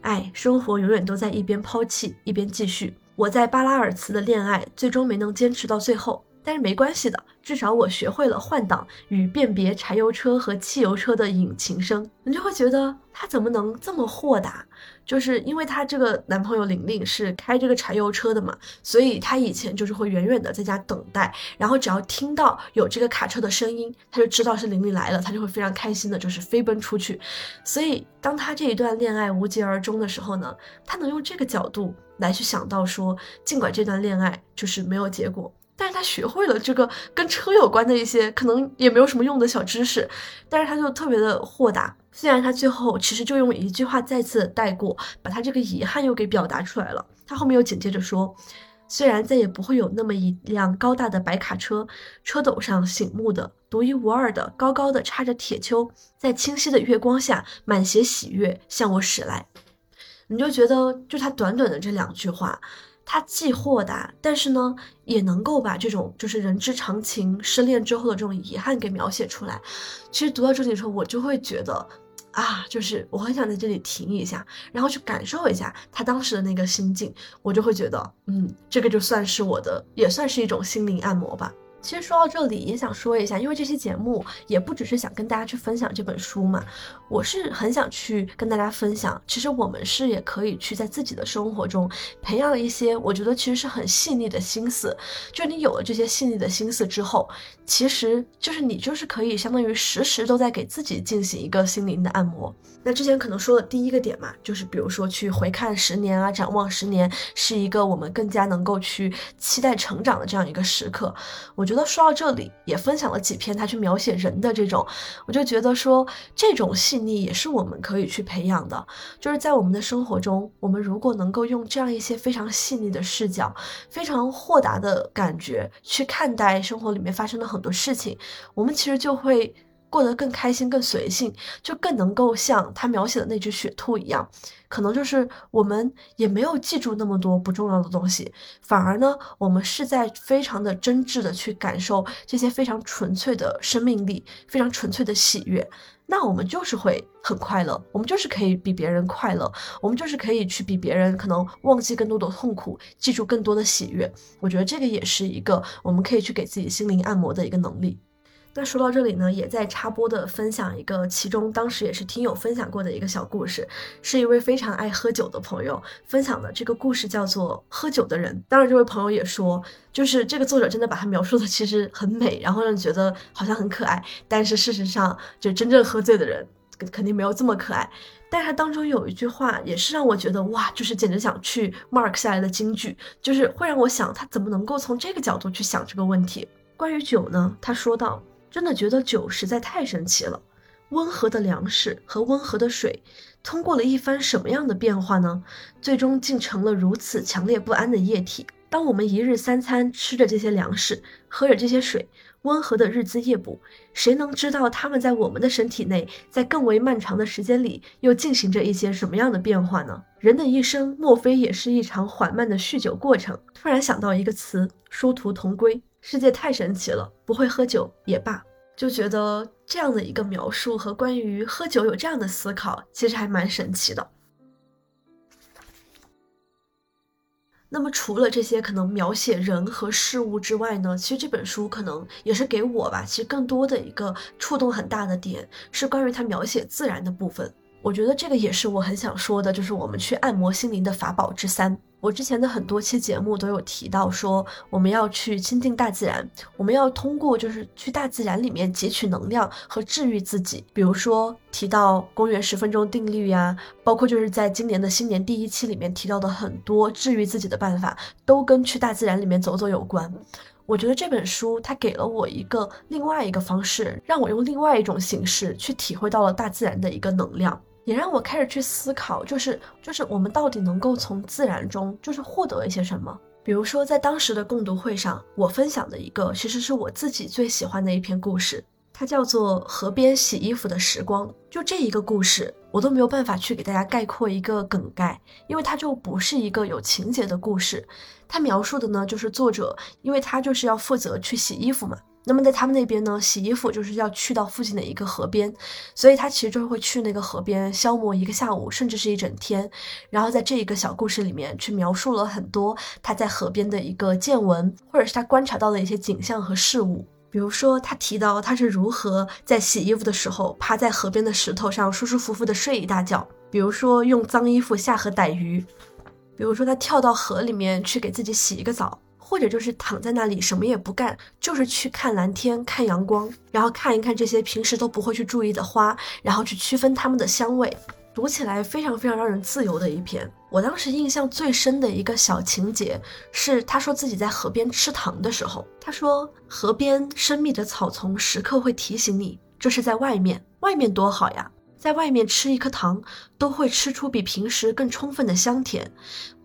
哎，生活永远都在一边抛弃一边继续。我在巴拉尔茨的恋爱最终没能坚持到最后。但是没关系的，至少我学会了换挡与辨别柴油车和汽油车的引擎声。你就会觉得他怎么能这么豁达？就是因为他这个男朋友玲玲是开这个柴油车的嘛，所以他以前就是会远远的在家等待，然后只要听到有这个卡车的声音，他就知道是玲玲来了，他就会非常开心的，就是飞奔出去。所以当他这一段恋爱无疾而终的时候呢，他能用这个角度来去想到说，尽管这段恋爱就是没有结果。但是他学会了这个跟车有关的一些可能也没有什么用的小知识，但是他就特别的豁达。虽然他最后其实就用一句话再次带过，把他这个遗憾又给表达出来了。他后面又紧接着说：“虽然再也不会有那么一辆高大的白卡车，车斗上醒目的、独一无二的、高高的插着铁锹，在清晰的月光下满写喜悦向我驶来。”你就觉得，就他短短的这两句话。他既豁达，但是呢，也能够把这种就是人之常情、失恋之后的这种遗憾给描写出来。其实读到这里的时候，我就会觉得，啊，就是我很想在这里停一下，然后去感受一下他当时的那个心境，我就会觉得，嗯，这个就算是我的，也算是一种心灵按摩吧。其实说到这里，也想说一下，因为这期节目也不只是想跟大家去分享这本书嘛，我是很想去跟大家分享，其实我们是也可以去在自己的生活中培养一些，我觉得其实是很细腻的心思。就你有了这些细腻的心思之后，其实就是你就是可以相当于时时都在给自己进行一个心灵的按摩。那之前可能说的第一个点嘛，就是比如说去回看十年啊，展望十年，是一个我们更加能够去期待成长的这样一个时刻。我觉得说到这里，也分享了几篇他去描写人的这种，我就觉得说这种细腻也是我们可以去培养的。就是在我们的生活中，我们如果能够用这样一些非常细腻的视角、非常豁达的感觉去看待生活里面发生的很多事情，我们其实就会。过得更开心、更随性，就更能够像他描写的那只雪兔一样，可能就是我们也没有记住那么多不重要的东西，反而呢，我们是在非常的真挚的去感受这些非常纯粹的生命力、非常纯粹的喜悦，那我们就是会很快乐，我们就是可以比别人快乐，我们就是可以去比别人可能忘记更多的痛苦，记住更多的喜悦。我觉得这个也是一个我们可以去给自己心灵按摩的一个能力。那说到这里呢，也在插播的分享一个，其中当时也是听友分享过的一个小故事，是一位非常爱喝酒的朋友分享的。这个故事叫做《喝酒的人》。当然，这位朋友也说，就是这个作者真的把他描述的其实很美，然后让你觉得好像很可爱。但是事实上，就真正喝醉的人肯定没有这么可爱。但是他当中有一句话，也是让我觉得哇，就是简直想去 mark 下来的金句，就是会让我想他怎么能够从这个角度去想这个问题。关于酒呢，他说到。真的觉得酒实在太神奇了，温和的粮食和温和的水，通过了一番什么样的变化呢？最终竟成了如此强烈不安的液体。当我们一日三餐吃着这些粮食，喝着这些水，温和的日滋夜补，谁能知道他们在我们的身体内，在更为漫长的时间里，又进行着一些什么样的变化呢？人的一生，莫非也是一场缓慢的酗酒过程？突然想到一个词：殊途同归。世界太神奇了，不会喝酒也罢，就觉得这样的一个描述和关于喝酒有这样的思考，其实还蛮神奇的。那么除了这些可能描写人和事物之外呢，其实这本书可能也是给我吧，其实更多的一个触动很大的点是关于它描写自然的部分。我觉得这个也是我很想说的，就是我们去按摩心灵的法宝之三。我之前的很多期节目都有提到说，我们要去亲近大自然，我们要通过就是去大自然里面汲取能量和治愈自己。比如说提到公园十分钟定律呀，包括就是在今年的新年第一期里面提到的很多治愈自己的办法，都跟去大自然里面走走有关。我觉得这本书它给了我一个另外一个方式，让我用另外一种形式去体会到了大自然的一个能量。也让我开始去思考，就是就是我们到底能够从自然中就是获得一些什么？比如说在当时的共读会上，我分享的一个其实是我自己最喜欢的一篇故事，它叫做《河边洗衣服的时光》。就这一个故事，我都没有办法去给大家概括一个梗概，因为它就不是一个有情节的故事。它描述的呢，就是作者，因为他就是要负责去洗衣服嘛。那么在他们那边呢，洗衣服就是要去到附近的一个河边，所以他其实就会去那个河边消磨一个下午，甚至是一整天。然后在这一个小故事里面，去描述了很多他在河边的一个见闻，或者是他观察到的一些景象和事物。比如说，他提到他是如何在洗衣服的时候趴在河边的石头上舒舒服服的睡一大觉；比如说用脏衣服下河逮鱼；比如说他跳到河里面去给自己洗一个澡。或者就是躺在那里什么也不干，就是去看蓝天、看阳光，然后看一看这些平时都不会去注意的花，然后去区分它们的香味。读起来非常非常让人自由的一篇。我当时印象最深的一个小情节是，他说自己在河边吃糖的时候，他说河边深密的草丛时刻会提醒你，这是在外面，外面多好呀。在外面吃一颗糖，都会吃出比平时更充分的香甜，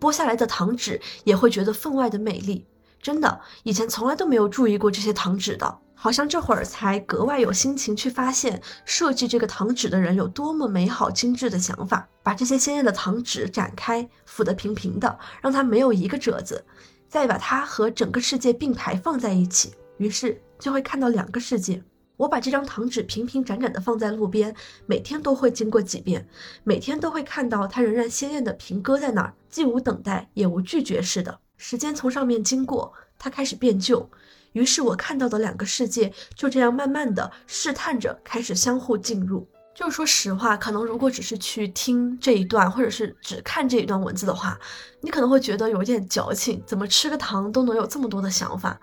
剥下来的糖纸也会觉得分外的美丽。真的，以前从来都没有注意过这些糖纸的，好像这会儿才格外有心情去发现设计这个糖纸的人有多么美好精致的想法。把这些鲜艳的糖纸展开，抚得平平的，让它没有一个褶子，再把它和整个世界并排放在一起，于是就会看到两个世界。我把这张糖纸平平展展地放在路边，每天都会经过几遍，每天都会看到它仍然鲜艳的平搁在那儿，既无等待也无拒绝似的。时间从上面经过，它开始变旧，于是我看到的两个世界就这样慢慢的试探着开始相互进入。就是说实话，可能如果只是去听这一段，或者是只看这一段文字的话，你可能会觉得有点矫情，怎么吃个糖都能有这么多的想法。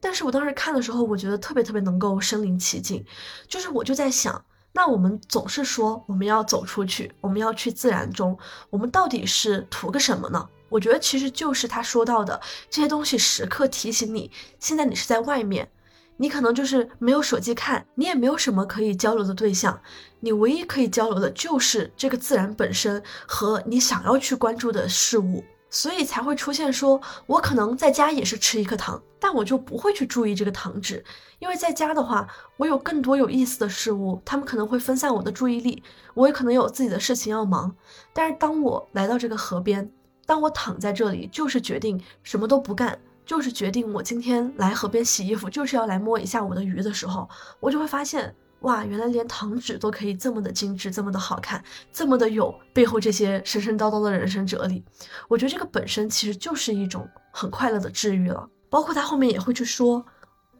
但是我当时看的时候，我觉得特别特别能够身临其境，就是我就在想，那我们总是说我们要走出去，我们要去自然中，我们到底是图个什么呢？我觉得其实就是他说到的这些东西，时刻提醒你，现在你是在外面，你可能就是没有手机看，你也没有什么可以交流的对象，你唯一可以交流的就是这个自然本身和你想要去关注的事物。所以才会出现，说我可能在家也是吃一颗糖，但我就不会去注意这个糖纸，因为在家的话，我有更多有意思的事物，他们可能会分散我的注意力，我也可能有自己的事情要忙。但是当我来到这个河边，当我躺在这里，就是决定什么都不干，就是决定我今天来河边洗衣服，就是要来摸一下我的鱼的时候，我就会发现。哇，原来连糖纸都可以这么的精致，这么的好看，这么的有背后这些神神叨叨的人生哲理。我觉得这个本身其实就是一种很快乐的治愈了。包括他后面也会去说，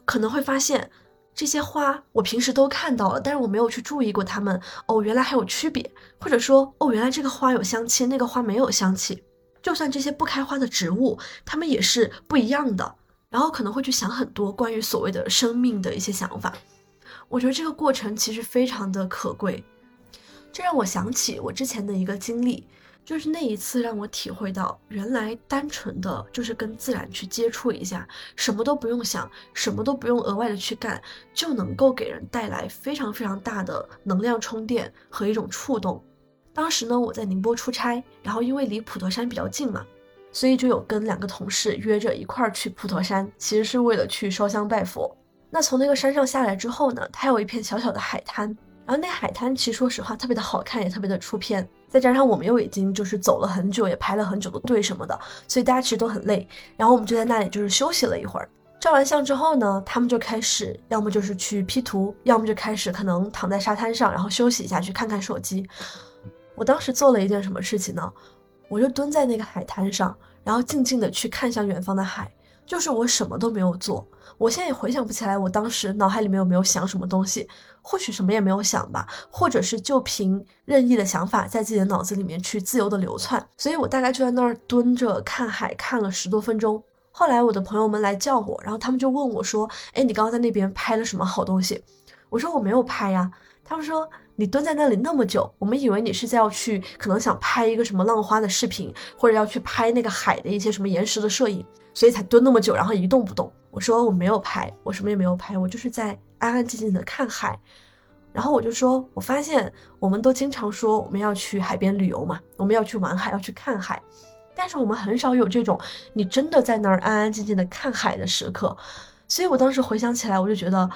可能会发现这些花我平时都看到了，但是我没有去注意过它们。哦，原来还有区别，或者说，哦，原来这个花有香气，那个花没有香气。就算这些不开花的植物，它们也是不一样的。然后可能会去想很多关于所谓的生命的一些想法。我觉得这个过程其实非常的可贵，这让我想起我之前的一个经历，就是那一次让我体会到，原来单纯的就是跟自然去接触一下，什么都不用想，什么都不用额外的去干，就能够给人带来非常非常大的能量充电和一种触动。当时呢，我在宁波出差，然后因为离普陀山比较近嘛，所以就有跟两个同事约着一块儿去普陀山，其实是为了去烧香拜佛。那从那个山上下来之后呢，它有一片小小的海滩，然后那海滩其实说实话特别的好看，也特别的出片。再加上我们又已经就是走了很久，也排了很久的队什么的，所以大家其实都很累。然后我们就在那里就是休息了一会儿。照完相之后呢，他们就开始要么就是去 P 图，要么就开始可能躺在沙滩上，然后休息一下，去看看手机。我当时做了一件什么事情呢？我就蹲在那个海滩上。然后静静的去看向远方的海，就是我什么都没有做。我现在也回想不起来，我当时脑海里面有没有想什么东西，或许什么也没有想吧，或者是就凭任意的想法在自己的脑子里面去自由的流窜。所以我大概就在那儿蹲着看海，看了十多分钟。后来我的朋友们来叫我，然后他们就问我说：“哎，你刚刚在那边拍了什么好东西？”我说：“我没有拍呀。”他们说：“你蹲在那里那么久，我们以为你是在要去，可能想拍一个什么浪花的视频，或者要去拍那个海的一些什么岩石的摄影，所以才蹲那么久，然后一动不动。”我说我没有拍，我什么也没有拍，我就是在安安静静的看海。然后我就说，我发现我们都经常说我们要去海边旅游嘛，我们要去玩海，要去看海，但是我们很少有这种你真的在那儿安安静静的看海的时刻。所以我当时回想起来，我就觉得，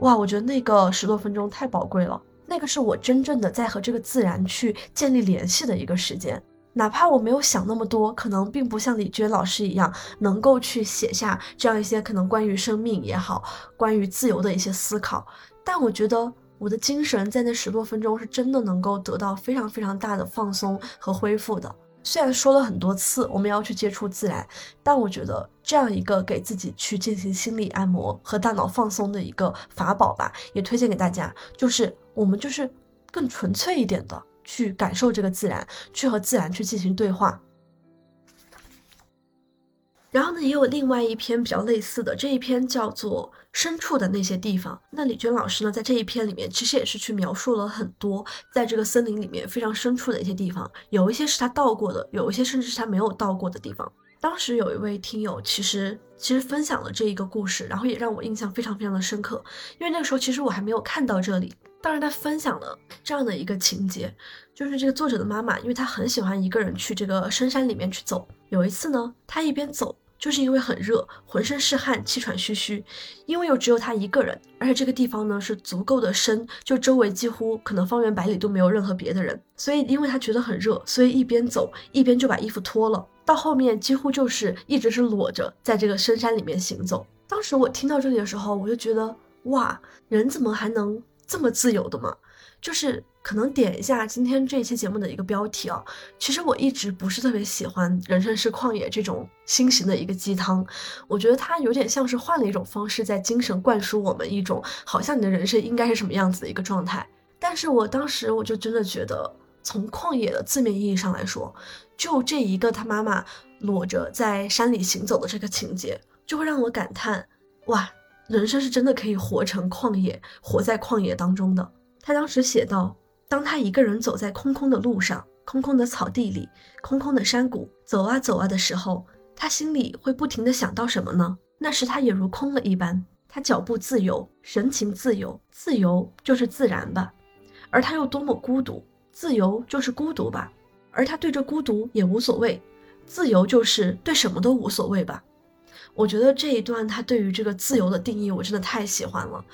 哇，我觉得那个十多分钟太宝贵了，那个是我真正的在和这个自然去建立联系的一个时间。哪怕我没有想那么多，可能并不像李娟老师一样，能够去写下这样一些可能关于生命也好，关于自由的一些思考。但我觉得我的精神在那十多分钟是真的能够得到非常非常大的放松和恢复的。虽然说了很多次我们要去接触自然，但我觉得这样一个给自己去进行心理按摩和大脑放松的一个法宝吧，也推荐给大家，就是我们就是更纯粹一点的。去感受这个自然，去和自然去进行对话。然后呢，也有另外一篇比较类似的，这一篇叫做《深处的那些地方》。那李娟老师呢，在这一篇里面，其实也是去描述了很多在这个森林里面非常深处的一些地方，有一些是他到过的，有一些甚至是他没有到过的地方。当时有一位听友，其实其实分享了这一个故事，然后也让我印象非常非常的深刻，因为那个时候其实我还没有看到这里。当时他分享了这样的一个情节，就是这个作者的妈妈，因为她很喜欢一个人去这个深山里面去走。有一次呢，她一边走，就是因为很热，浑身是汗，气喘吁吁。因为又只有她一个人，而且这个地方呢是足够的深，就周围几乎可能方圆百里都没有任何别的人。所以，因为她觉得很热，所以一边走一边就把衣服脱了。到后面几乎就是一直是裸着，在这个深山里面行走。当时我听到这里的时候，我就觉得哇，人怎么还能？这么自由的吗？就是可能点一下今天这一期节目的一个标题啊。其实我一直不是特别喜欢“人生是旷野”这种新型的一个鸡汤，我觉得它有点像是换了一种方式在精神灌输我们一种好像你的人生应该是什么样子的一个状态。但是我当时我就真的觉得，从旷野的字面意义上来说，就这一个他妈妈裸着在山里行走的这个情节，就会让我感叹：哇！人生是真的可以活成旷野，活在旷野当中的。他当时写道：当他一个人走在空空的路上，空空的草地里，空空的山谷，走啊走啊的时候，他心里会不停的想到什么呢？那时他也如空了一般，他脚步自由，神情自由，自由就是自然吧。而他又多么孤独，自由就是孤独吧。而他对这孤独也无所谓，自由就是对什么都无所谓吧。我觉得这一段他对于这个自由的定义，我真的太喜欢了。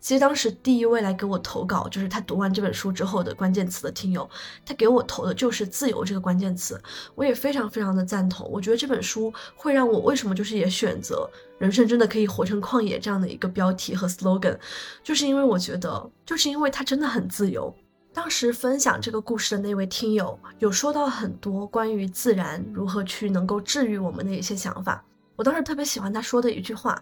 其实当时第一位来给我投稿，就是他读完这本书之后的关键词的听友，他给我投的就是“自由”这个关键词，我也非常非常的赞同。我觉得这本书会让我为什么就是也选择“人生真的可以活成旷野”这样的一个标题和 slogan，就是因为我觉得，就是因为他真的很自由。当时分享这个故事的那位听友有说到很多关于自然如何去能够治愈我们的一些想法。我当时特别喜欢他说的一句话，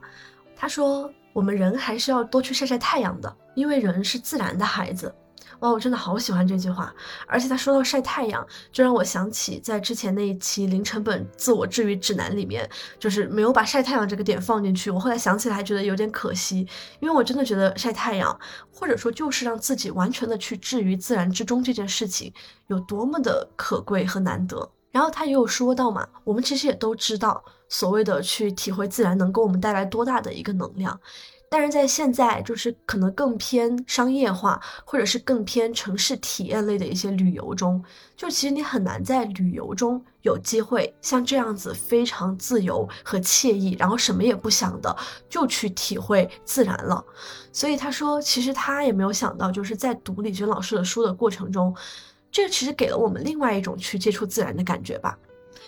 他说：“我们人还是要多去晒晒太阳的，因为人是自然的孩子。”哇，我真的好喜欢这句话。而且他说到晒太阳，就让我想起在之前那一期零成本自我治愈指南里面，就是没有把晒太阳这个点放进去。我后来想起来还觉得有点可惜，因为我真的觉得晒太阳，或者说就是让自己完全的去置于自然之中这件事情，有多么的可贵和难得。然后他也有说到嘛，我们其实也都知道，所谓的去体会自然能给我们带来多大的一个能量，但是在现在就是可能更偏商业化，或者是更偏城市体验类的一些旅游中，就其实你很难在旅游中有机会像这样子非常自由和惬意，然后什么也不想的就去体会自然了。所以他说，其实他也没有想到，就是在读李娟老师的书的过程中。这其实给了我们另外一种去接触自然的感觉吧，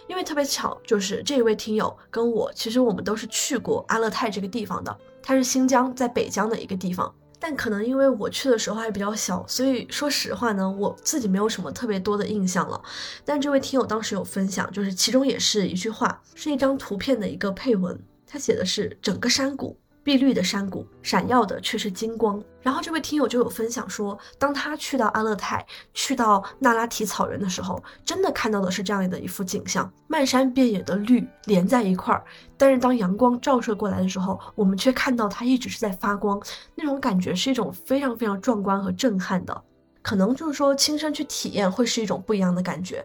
因为特别巧，就是这一位听友跟我，其实我们都是去过阿勒泰这个地方的，它是新疆在北疆的一个地方。但可能因为我去的时候还比较小，所以说实话呢，我自己没有什么特别多的印象了。但这位听友当时有分享，就是其中也是一句话，是一张图片的一个配文，他写的是整个山谷。碧绿的山谷，闪耀的却是金光。然后这位听友就有分享说，当他去到阿勒泰，去到那拉提草原的时候，真的看到的是这样的一幅景象：漫山遍野的绿连在一块儿。但是当阳光照射过来的时候，我们却看到它一直是在发光，那种感觉是一种非常非常壮观和震撼的。可能就是说亲身去体验会是一种不一样的感觉。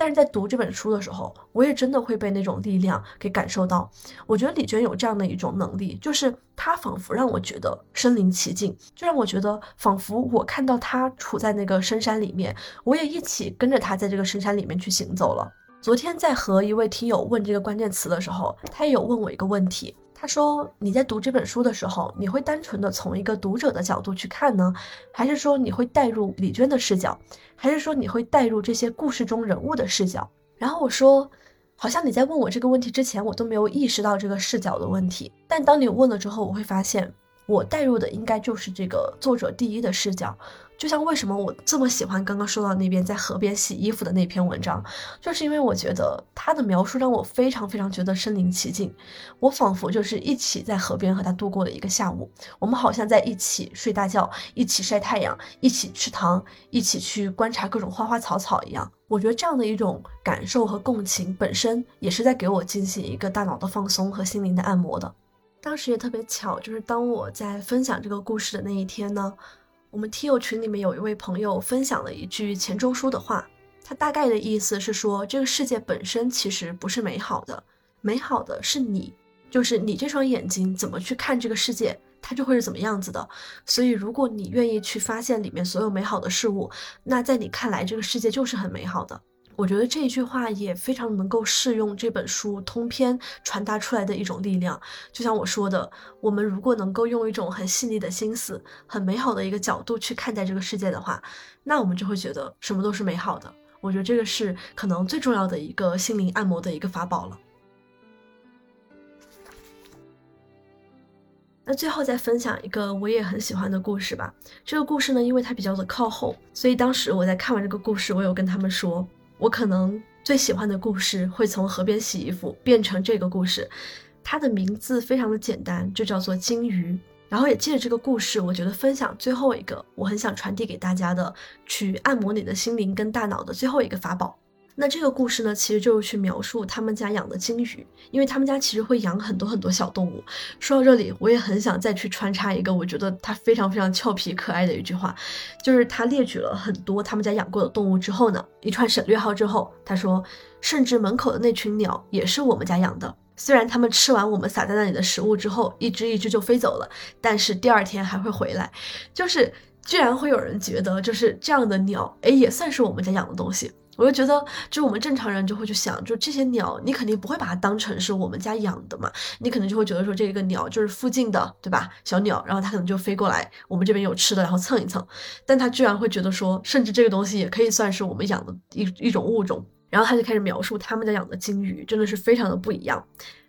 但是在读这本书的时候，我也真的会被那种力量给感受到。我觉得李娟有这样的一种能力，就是她仿佛让我觉得身临其境，就让我觉得仿佛我看到她处在那个深山里面，我也一起跟着她在这个深山里面去行走了。昨天在和一位听友问这个关键词的时候，他也有问我一个问题。他说：“你在读这本书的时候，你会单纯的从一个读者的角度去看呢，还是说你会带入李娟的视角，还是说你会带入这些故事中人物的视角？”然后我说：“好像你在问我这个问题之前，我都没有意识到这个视角的问题。但当你问了之后，我会发现，我带入的应该就是这个作者第一的视角。”就像为什么我这么喜欢刚刚说到那边在河边洗衣服的那篇文章，就是因为我觉得他的描述让我非常非常觉得身临其境，我仿佛就是一起在河边和他度过了一个下午，我们好像在一起睡大觉，一起晒太阳，一起吃糖，一起去观察各种花花草草一样。我觉得这样的一种感受和共情本身也是在给我进行一个大脑的放松和心灵的按摩的。当时也特别巧，就是当我在分享这个故事的那一天呢。我们听友群里面有一位朋友分享了一句钱钟书的话，他大概的意思是说，这个世界本身其实不是美好的，美好的是你，就是你这双眼睛怎么去看这个世界，它就会是怎么样子的。所以，如果你愿意去发现里面所有美好的事物，那在你看来，这个世界就是很美好的。我觉得这一句话也非常能够适用这本书通篇传达出来的一种力量。就像我说的，我们如果能够用一种很细腻的心思、很美好的一个角度去看待这个世界的话，那我们就会觉得什么都是美好的。我觉得这个是可能最重要的一个心灵按摩的一个法宝了。那最后再分享一个我也很喜欢的故事吧。这个故事呢，因为它比较的靠后，所以当时我在看完这个故事，我有跟他们说。我可能最喜欢的故事会从河边洗衣服变成这个故事，它的名字非常的简单，就叫做金鱼。然后也借着这个故事，我觉得分享最后一个我很想传递给大家的，去按摩你的心灵跟大脑的最后一个法宝。那这个故事呢，其实就是去描述他们家养的金鱼，因为他们家其实会养很多很多小动物。说到这里，我也很想再去穿插一个我觉得他非常非常俏皮可爱的一句话，就是他列举了很多他们家养过的动物之后呢，一串省略号之后，他说，甚至门口的那群鸟也是我们家养的。虽然他们吃完我们撒在那里的食物之后，一只一只就飞走了，但是第二天还会回来。就是居然会有人觉得，就是这样的鸟，哎，也算是我们家养的东西。我就觉得，就我们正常人就会去想，就这些鸟，你肯定不会把它当成是我们家养的嘛，你可能就会觉得说这个鸟就是附近的，对吧？小鸟，然后它可能就飞过来，我们这边有吃的，然后蹭一蹭。但它居然会觉得说，甚至这个东西也可以算是我们养的一一种物种。然后他就开始描述他们家养的金鱼，真的是非常的不一样。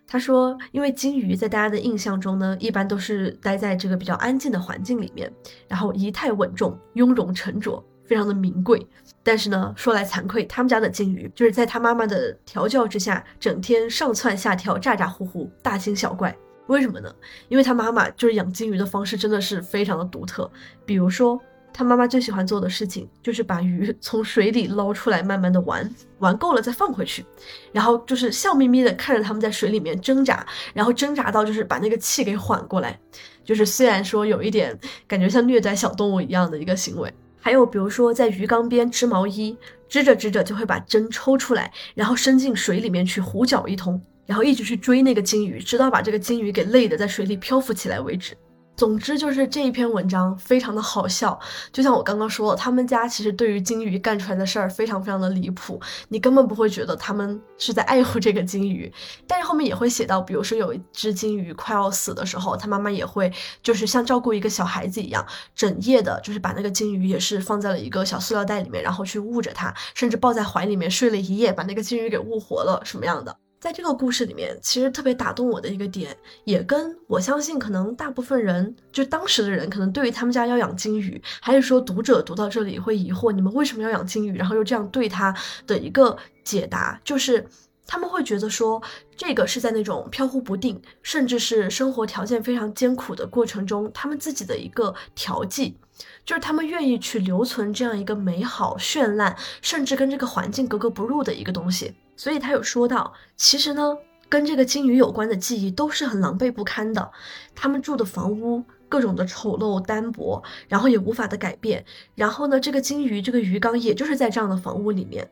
他说，因为金鱼在大家的印象中呢，一般都是待在这个比较安静的环境里面，然后仪态稳重，雍容沉着。非常的名贵，但是呢，说来惭愧，他们家的金鱼就是在他妈妈的调教之下，整天上蹿下跳，咋咋呼呼，大惊小怪。为什么呢？因为他妈妈就是养金鱼的方式真的是非常的独特。比如说，他妈妈最喜欢做的事情就是把鱼从水里捞出来，慢慢的玩，玩够了再放回去，然后就是笑眯眯的看着他们在水里面挣扎，然后挣扎到就是把那个气给缓过来。就是虽然说有一点感觉像虐待小动物一样的一个行为。还有，比如说在鱼缸边织毛衣，织着织着就会把针抽出来，然后伸进水里面去胡搅一通，然后一直去追那个金鱼，直到把这个金鱼给累的在水里漂浮起来为止。总之就是这一篇文章非常的好笑，就像我刚刚说，他们家其实对于金鱼干出来的事儿非常非常的离谱，你根本不会觉得他们是在爱护这个金鱼。但是后面也会写到，比如说有一只金鱼快要死的时候，他妈妈也会就是像照顾一个小孩子一样，整夜的就是把那个金鱼也是放在了一个小塑料袋里面，然后去捂着它，甚至抱在怀里面睡了一夜，把那个金鱼给捂活了什么样的。在这个故事里面，其实特别打动我的一个点，也跟我相信可能大部分人，就当时的人，可能对于他们家要养金鱼，还是说读者读到这里会疑惑，你们为什么要养金鱼，然后又这样对它的一个解答，就是他们会觉得说，这个是在那种飘忽不定，甚至是生活条件非常艰苦的过程中，他们自己的一个调剂，就是他们愿意去留存这样一个美好、绚烂，甚至跟这个环境格格不入的一个东西。所以他有说到，其实呢，跟这个金鱼有关的记忆都是很狼狈不堪的。他们住的房屋各种的丑陋单薄，然后也无法的改变。然后呢，这个金鱼这个鱼缸也就是在这样的房屋里面，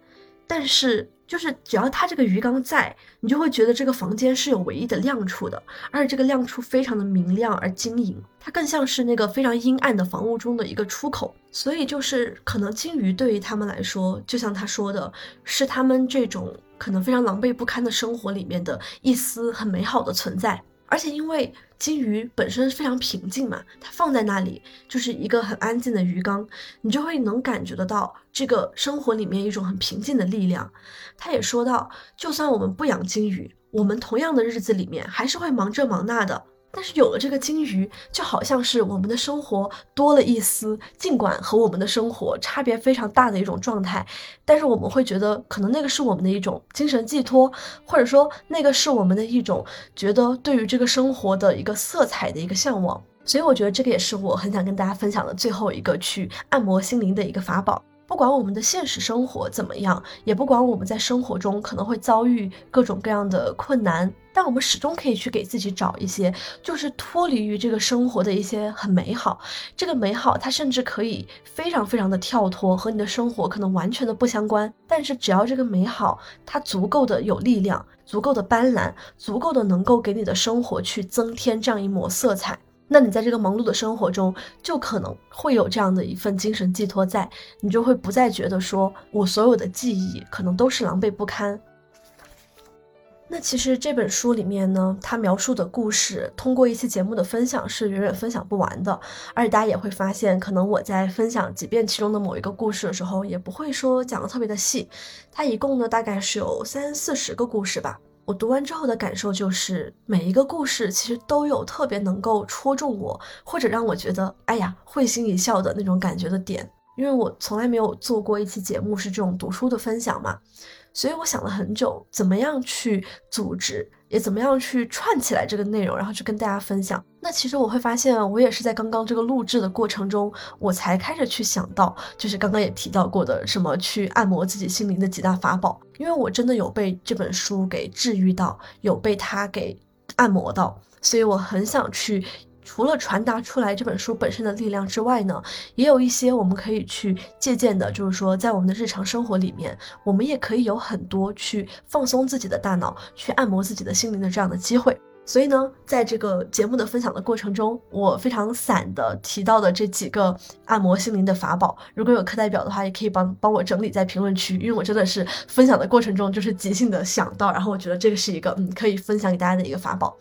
但是。就是只要它这个鱼缸在，你就会觉得这个房间是有唯一的亮处的，而且这个亮处非常的明亮而晶莹，它更像是那个非常阴暗的房屋中的一个出口。所以就是可能金鱼对于他们来说，就像他说的，是他们这种可能非常狼狈不堪的生活里面的一丝很美好的存在。而且因为金鱼本身非常平静嘛，它放在那里就是一个很安静的鱼缸，你就会能感觉得到这个生活里面一种很平静的力量。他也说到，就算我们不养金鱼，我们同样的日子里面还是会忙这忙那的。但是有了这个金鱼，就好像是我们的生活多了一丝，尽管和我们的生活差别非常大的一种状态，但是我们会觉得，可能那个是我们的一种精神寄托，或者说那个是我们的一种觉得对于这个生活的一个色彩的一个向往。所以我觉得这个也是我很想跟大家分享的最后一个去按摩心灵的一个法宝。不管我们的现实生活怎么样，也不管我们在生活中可能会遭遇各种各样的困难，但我们始终可以去给自己找一些，就是脱离于这个生活的一些很美好。这个美好，它甚至可以非常非常的跳脱，和你的生活可能完全的不相关。但是只要这个美好，它足够的有力量，足够的斑斓，足够的能够给你的生活去增添这样一抹色彩。那你在这个忙碌的生活中，就可能会有这样的一份精神寄托在，你就会不再觉得说我所有的记忆可能都是狼狈不堪。那其实这本书里面呢，它描述的故事，通过一期节目的分享是远远分享不完的，而且大家也会发现，可能我在分享几遍其中的某一个故事的时候，也不会说讲的特别的细。它一共呢，大概是有三四十个故事吧。我读完之后的感受就是，每一个故事其实都有特别能够戳中我，或者让我觉得哎呀会心一笑的那种感觉的点。因为我从来没有做过一期节目是这种读书的分享嘛，所以我想了很久，怎么样去组织。也怎么样去串起来这个内容，然后去跟大家分享。那其实我会发现，我也是在刚刚这个录制的过程中，我才开始去想到，就是刚刚也提到过的什么去按摩自己心灵的几大法宝。因为我真的有被这本书给治愈到，有被它给按摩到，所以我很想去。除了传达出来这本书本身的力量之外呢，也有一些我们可以去借鉴的，就是说在我们的日常生活里面，我们也可以有很多去放松自己的大脑、去按摩自己的心灵的这样的机会。所以呢，在这个节目的分享的过程中，我非常散的提到的这几个按摩心灵的法宝，如果有课代表的话，也可以帮帮我整理在评论区，因为我真的是分享的过程中就是即兴的想到，然后我觉得这个是一个嗯可以分享给大家的一个法宝。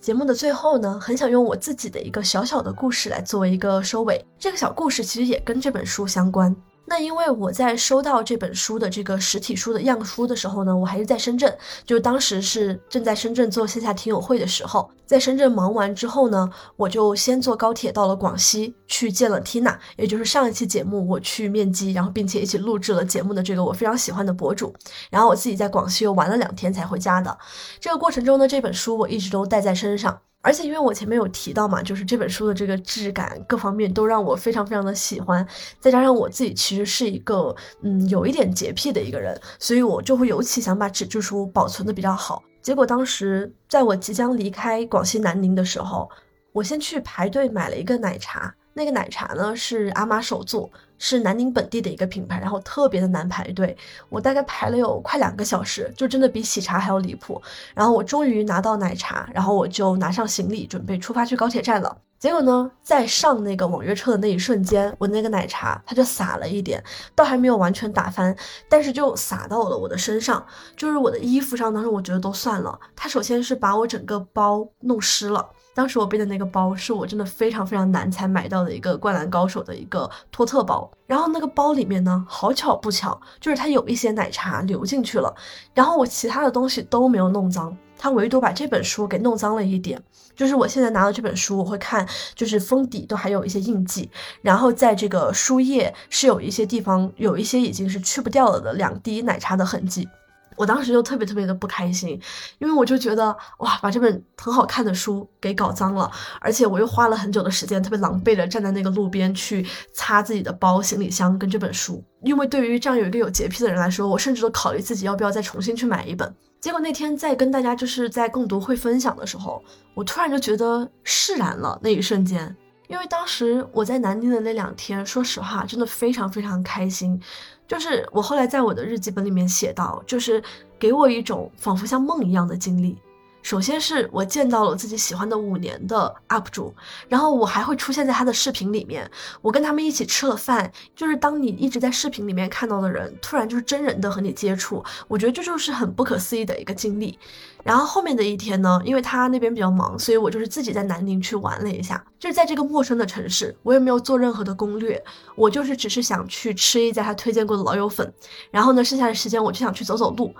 节目的最后呢，很想用我自己的一个小小的故事来作为一个收尾。这个小故事其实也跟这本书相关。那因为我在收到这本书的这个实体书的样书的时候呢，我还是在深圳，就当时是正在深圳做线下听友会的时候，在深圳忙完之后呢，我就先坐高铁到了广西去见了 Tina，也就是上一期节目我去面基，然后并且一起录制了节目的这个我非常喜欢的博主，然后我自己在广西又玩了两天才回家的。这个过程中呢，这本书我一直都带在身上。而且因为我前面有提到嘛，就是这本书的这个质感各方面都让我非常非常的喜欢，再加上我自己其实是一个嗯有一点洁癖的一个人，所以我就会尤其想把纸质书保存的比较好。结果当时在我即将离开广西南宁的时候，我先去排队买了一个奶茶。那个奶茶呢是阿玛手做，是南宁本地的一个品牌，然后特别的难排队，我大概排了有快两个小时，就真的比喜茶还要离谱。然后我终于拿到奶茶，然后我就拿上行李准备出发去高铁站了。结果呢，在上那个网约车的那一瞬间，我那个奶茶它就洒了一点，倒还没有完全打翻，但是就洒到了我的身上，就是我的衣服上。当时我觉得都算了，它首先是把我整个包弄湿了。当时我背的那个包是我真的非常非常难才买到的一个《灌篮高手》的一个托特包，然后那个包里面呢，好巧不巧，就是它有一些奶茶流进去了，然后我其他的东西都没有弄脏，它唯独把这本书给弄脏了一点。就是我现在拿到这本书，我会看，就是封底都还有一些印记，然后在这个书页是有一些地方有一些已经是去不掉了的两滴奶茶的痕迹。我当时就特别特别的不开心，因为我就觉得哇，把这本很好看的书给搞脏了，而且我又花了很久的时间，特别狼狈的站在那个路边去擦自己的包、行李箱跟这本书。因为对于这样有一个有洁癖的人来说，我甚至都考虑自己要不要再重新去买一本。结果那天在跟大家就是在共读会分享的时候，我突然就觉得释然了那一瞬间，因为当时我在南京的那两天，说实话真的非常非常开心。就是我后来在我的日记本里面写到，就是给我一种仿佛像梦一样的经历。首先是我见到了自己喜欢的五年的 UP 主，然后我还会出现在他的视频里面，我跟他们一起吃了饭。就是当你一直在视频里面看到的人，突然就是真人的和你接触，我觉得这就是很不可思议的一个经历。然后后面的一天呢，因为他那边比较忙，所以我就是自己在南宁去玩了一下。就是在这个陌生的城市，我也没有做任何的攻略，我就是只是想去吃一家他推荐过的老友粉。然后呢，剩下的时间我就想去走走路。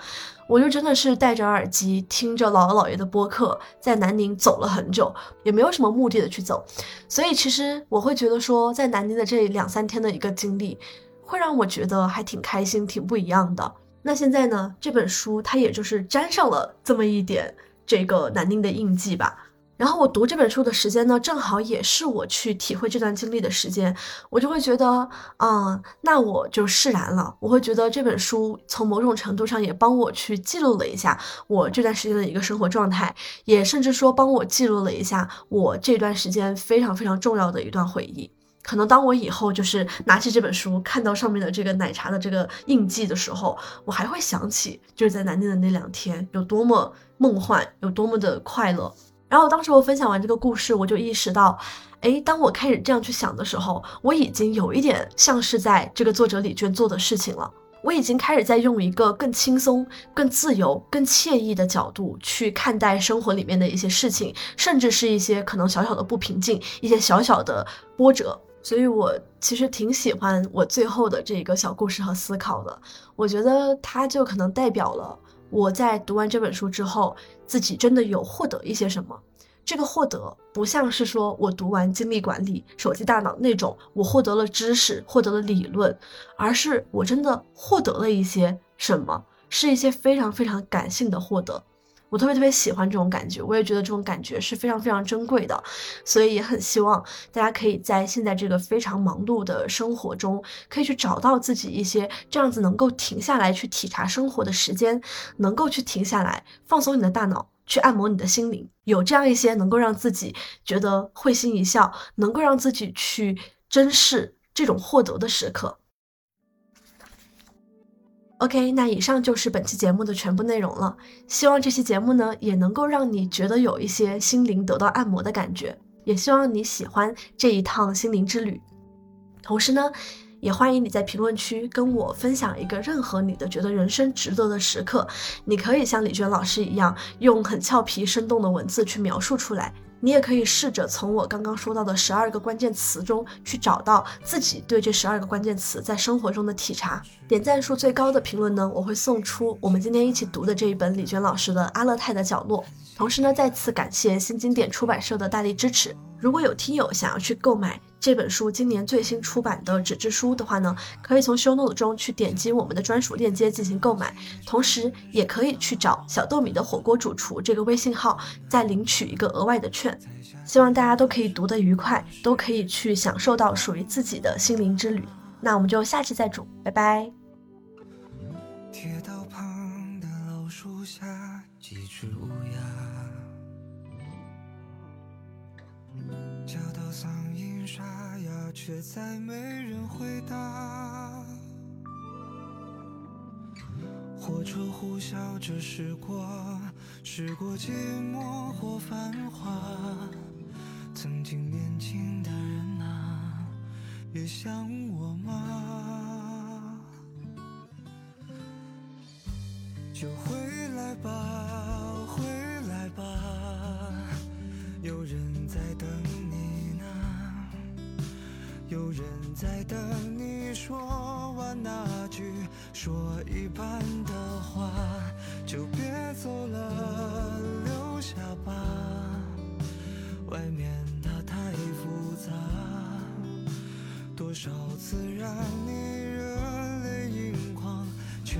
我就真的是戴着耳机，听着姥姥姥爷的播客，在南宁走了很久，也没有什么目的的去走。所以其实我会觉得说，在南宁的这两三天的一个经历，会让我觉得还挺开心，挺不一样的。那现在呢，这本书它也就是沾上了这么一点这个南宁的印记吧。然后我读这本书的时间呢，正好也是我去体会这段经历的时间，我就会觉得，嗯，那我就释然了。我会觉得这本书从某种程度上也帮我去记录了一下我这段时间的一个生活状态，也甚至说帮我记录了一下我这段时间非常非常重要的一段回忆。可能当我以后就是拿起这本书，看到上面的这个奶茶的这个印记的时候，我还会想起就是在南京的那两天有多么梦幻，有多么的快乐。然后当时我分享完这个故事，我就意识到，哎，当我开始这样去想的时候，我已经有一点像是在这个作者李娟做的事情了。我已经开始在用一个更轻松、更自由、更惬意的角度去看待生活里面的一些事情，甚至是一些可能小小的不平静、一些小小的波折。所以我其实挺喜欢我最后的这个小故事和思考的。我觉得它就可能代表了。我在读完这本书之后，自己真的有获得一些什么？这个获得不像是说我读完精力管理、手机大脑那种，我获得了知识、获得了理论，而是我真的获得了一些什么，是一些非常非常感性的获得。我特别特别喜欢这种感觉，我也觉得这种感觉是非常非常珍贵的，所以也很希望大家可以在现在这个非常忙碌的生活中，可以去找到自己一些这样子能够停下来去体察生活的时间，能够去停下来放松你的大脑，去按摩你的心灵，有这样一些能够让自己觉得会心一笑，能够让自己去珍视这种获得的时刻。OK，那以上就是本期节目的全部内容了。希望这期节目呢，也能够让你觉得有一些心灵得到按摩的感觉，也希望你喜欢这一趟心灵之旅。同时呢，也欢迎你在评论区跟我分享一个任何你的觉得人生值得的时刻。你可以像李娟老师一样，用很俏皮生动的文字去描述出来。你也可以试着从我刚刚说到的十二个关键词中去找到自己对这十二个关键词在生活中的体察。点赞数最高的评论呢，我会送出我们今天一起读的这一本李娟老师的《阿勒泰的角落》。同时呢，再次感谢新经典出版社的大力支持。如果有听友想要去购买这本书今年最新出版的纸质书的话呢，可以从 show note 中去点击我们的专属链接进行购买，同时也可以去找小豆米的火锅主厨这个微信号，再领取一个额外的券。希望大家都可以读得愉快，都可以去享受到属于自己的心灵之旅。那我们就下期再煮，拜拜。却再没人回答。火车呼啸着驶过，驶过寂寞或繁华。曾经年轻的人啊，也想我吗？就回来吧，回来吧，有人。在等你有人在等你说完那句说一半的话，就别走了，留下吧。外面它太复杂，多少次让你热泪盈眶，却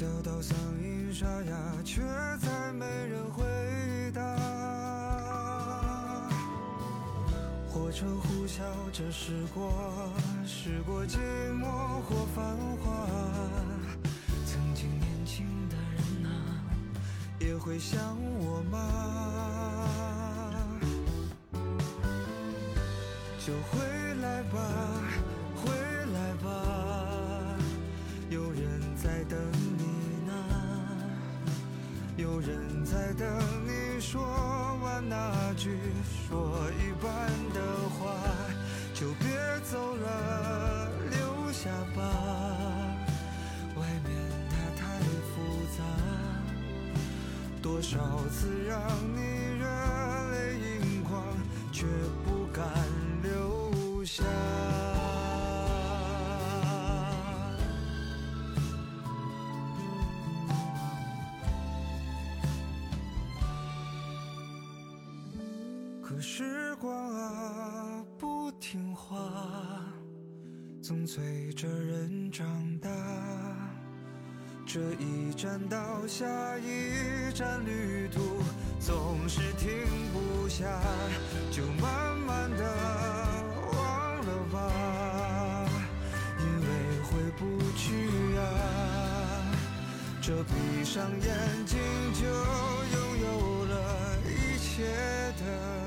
叫到嗓音沙哑，却再没人回答。火车呼啸着驶过，驶过寂寞或繁华。曾经年轻的人啊，也会想我吗？就回来吧，有人在等你说完那句说一半的话，就别走了，留下吧。外面它太复杂，多少次让你热泪盈眶，却时光啊不听话总催着人长大这一站到下一站旅途总是停不下就慢慢的忘了吧。因为回不去啊这闭上眼睛就拥有了一切的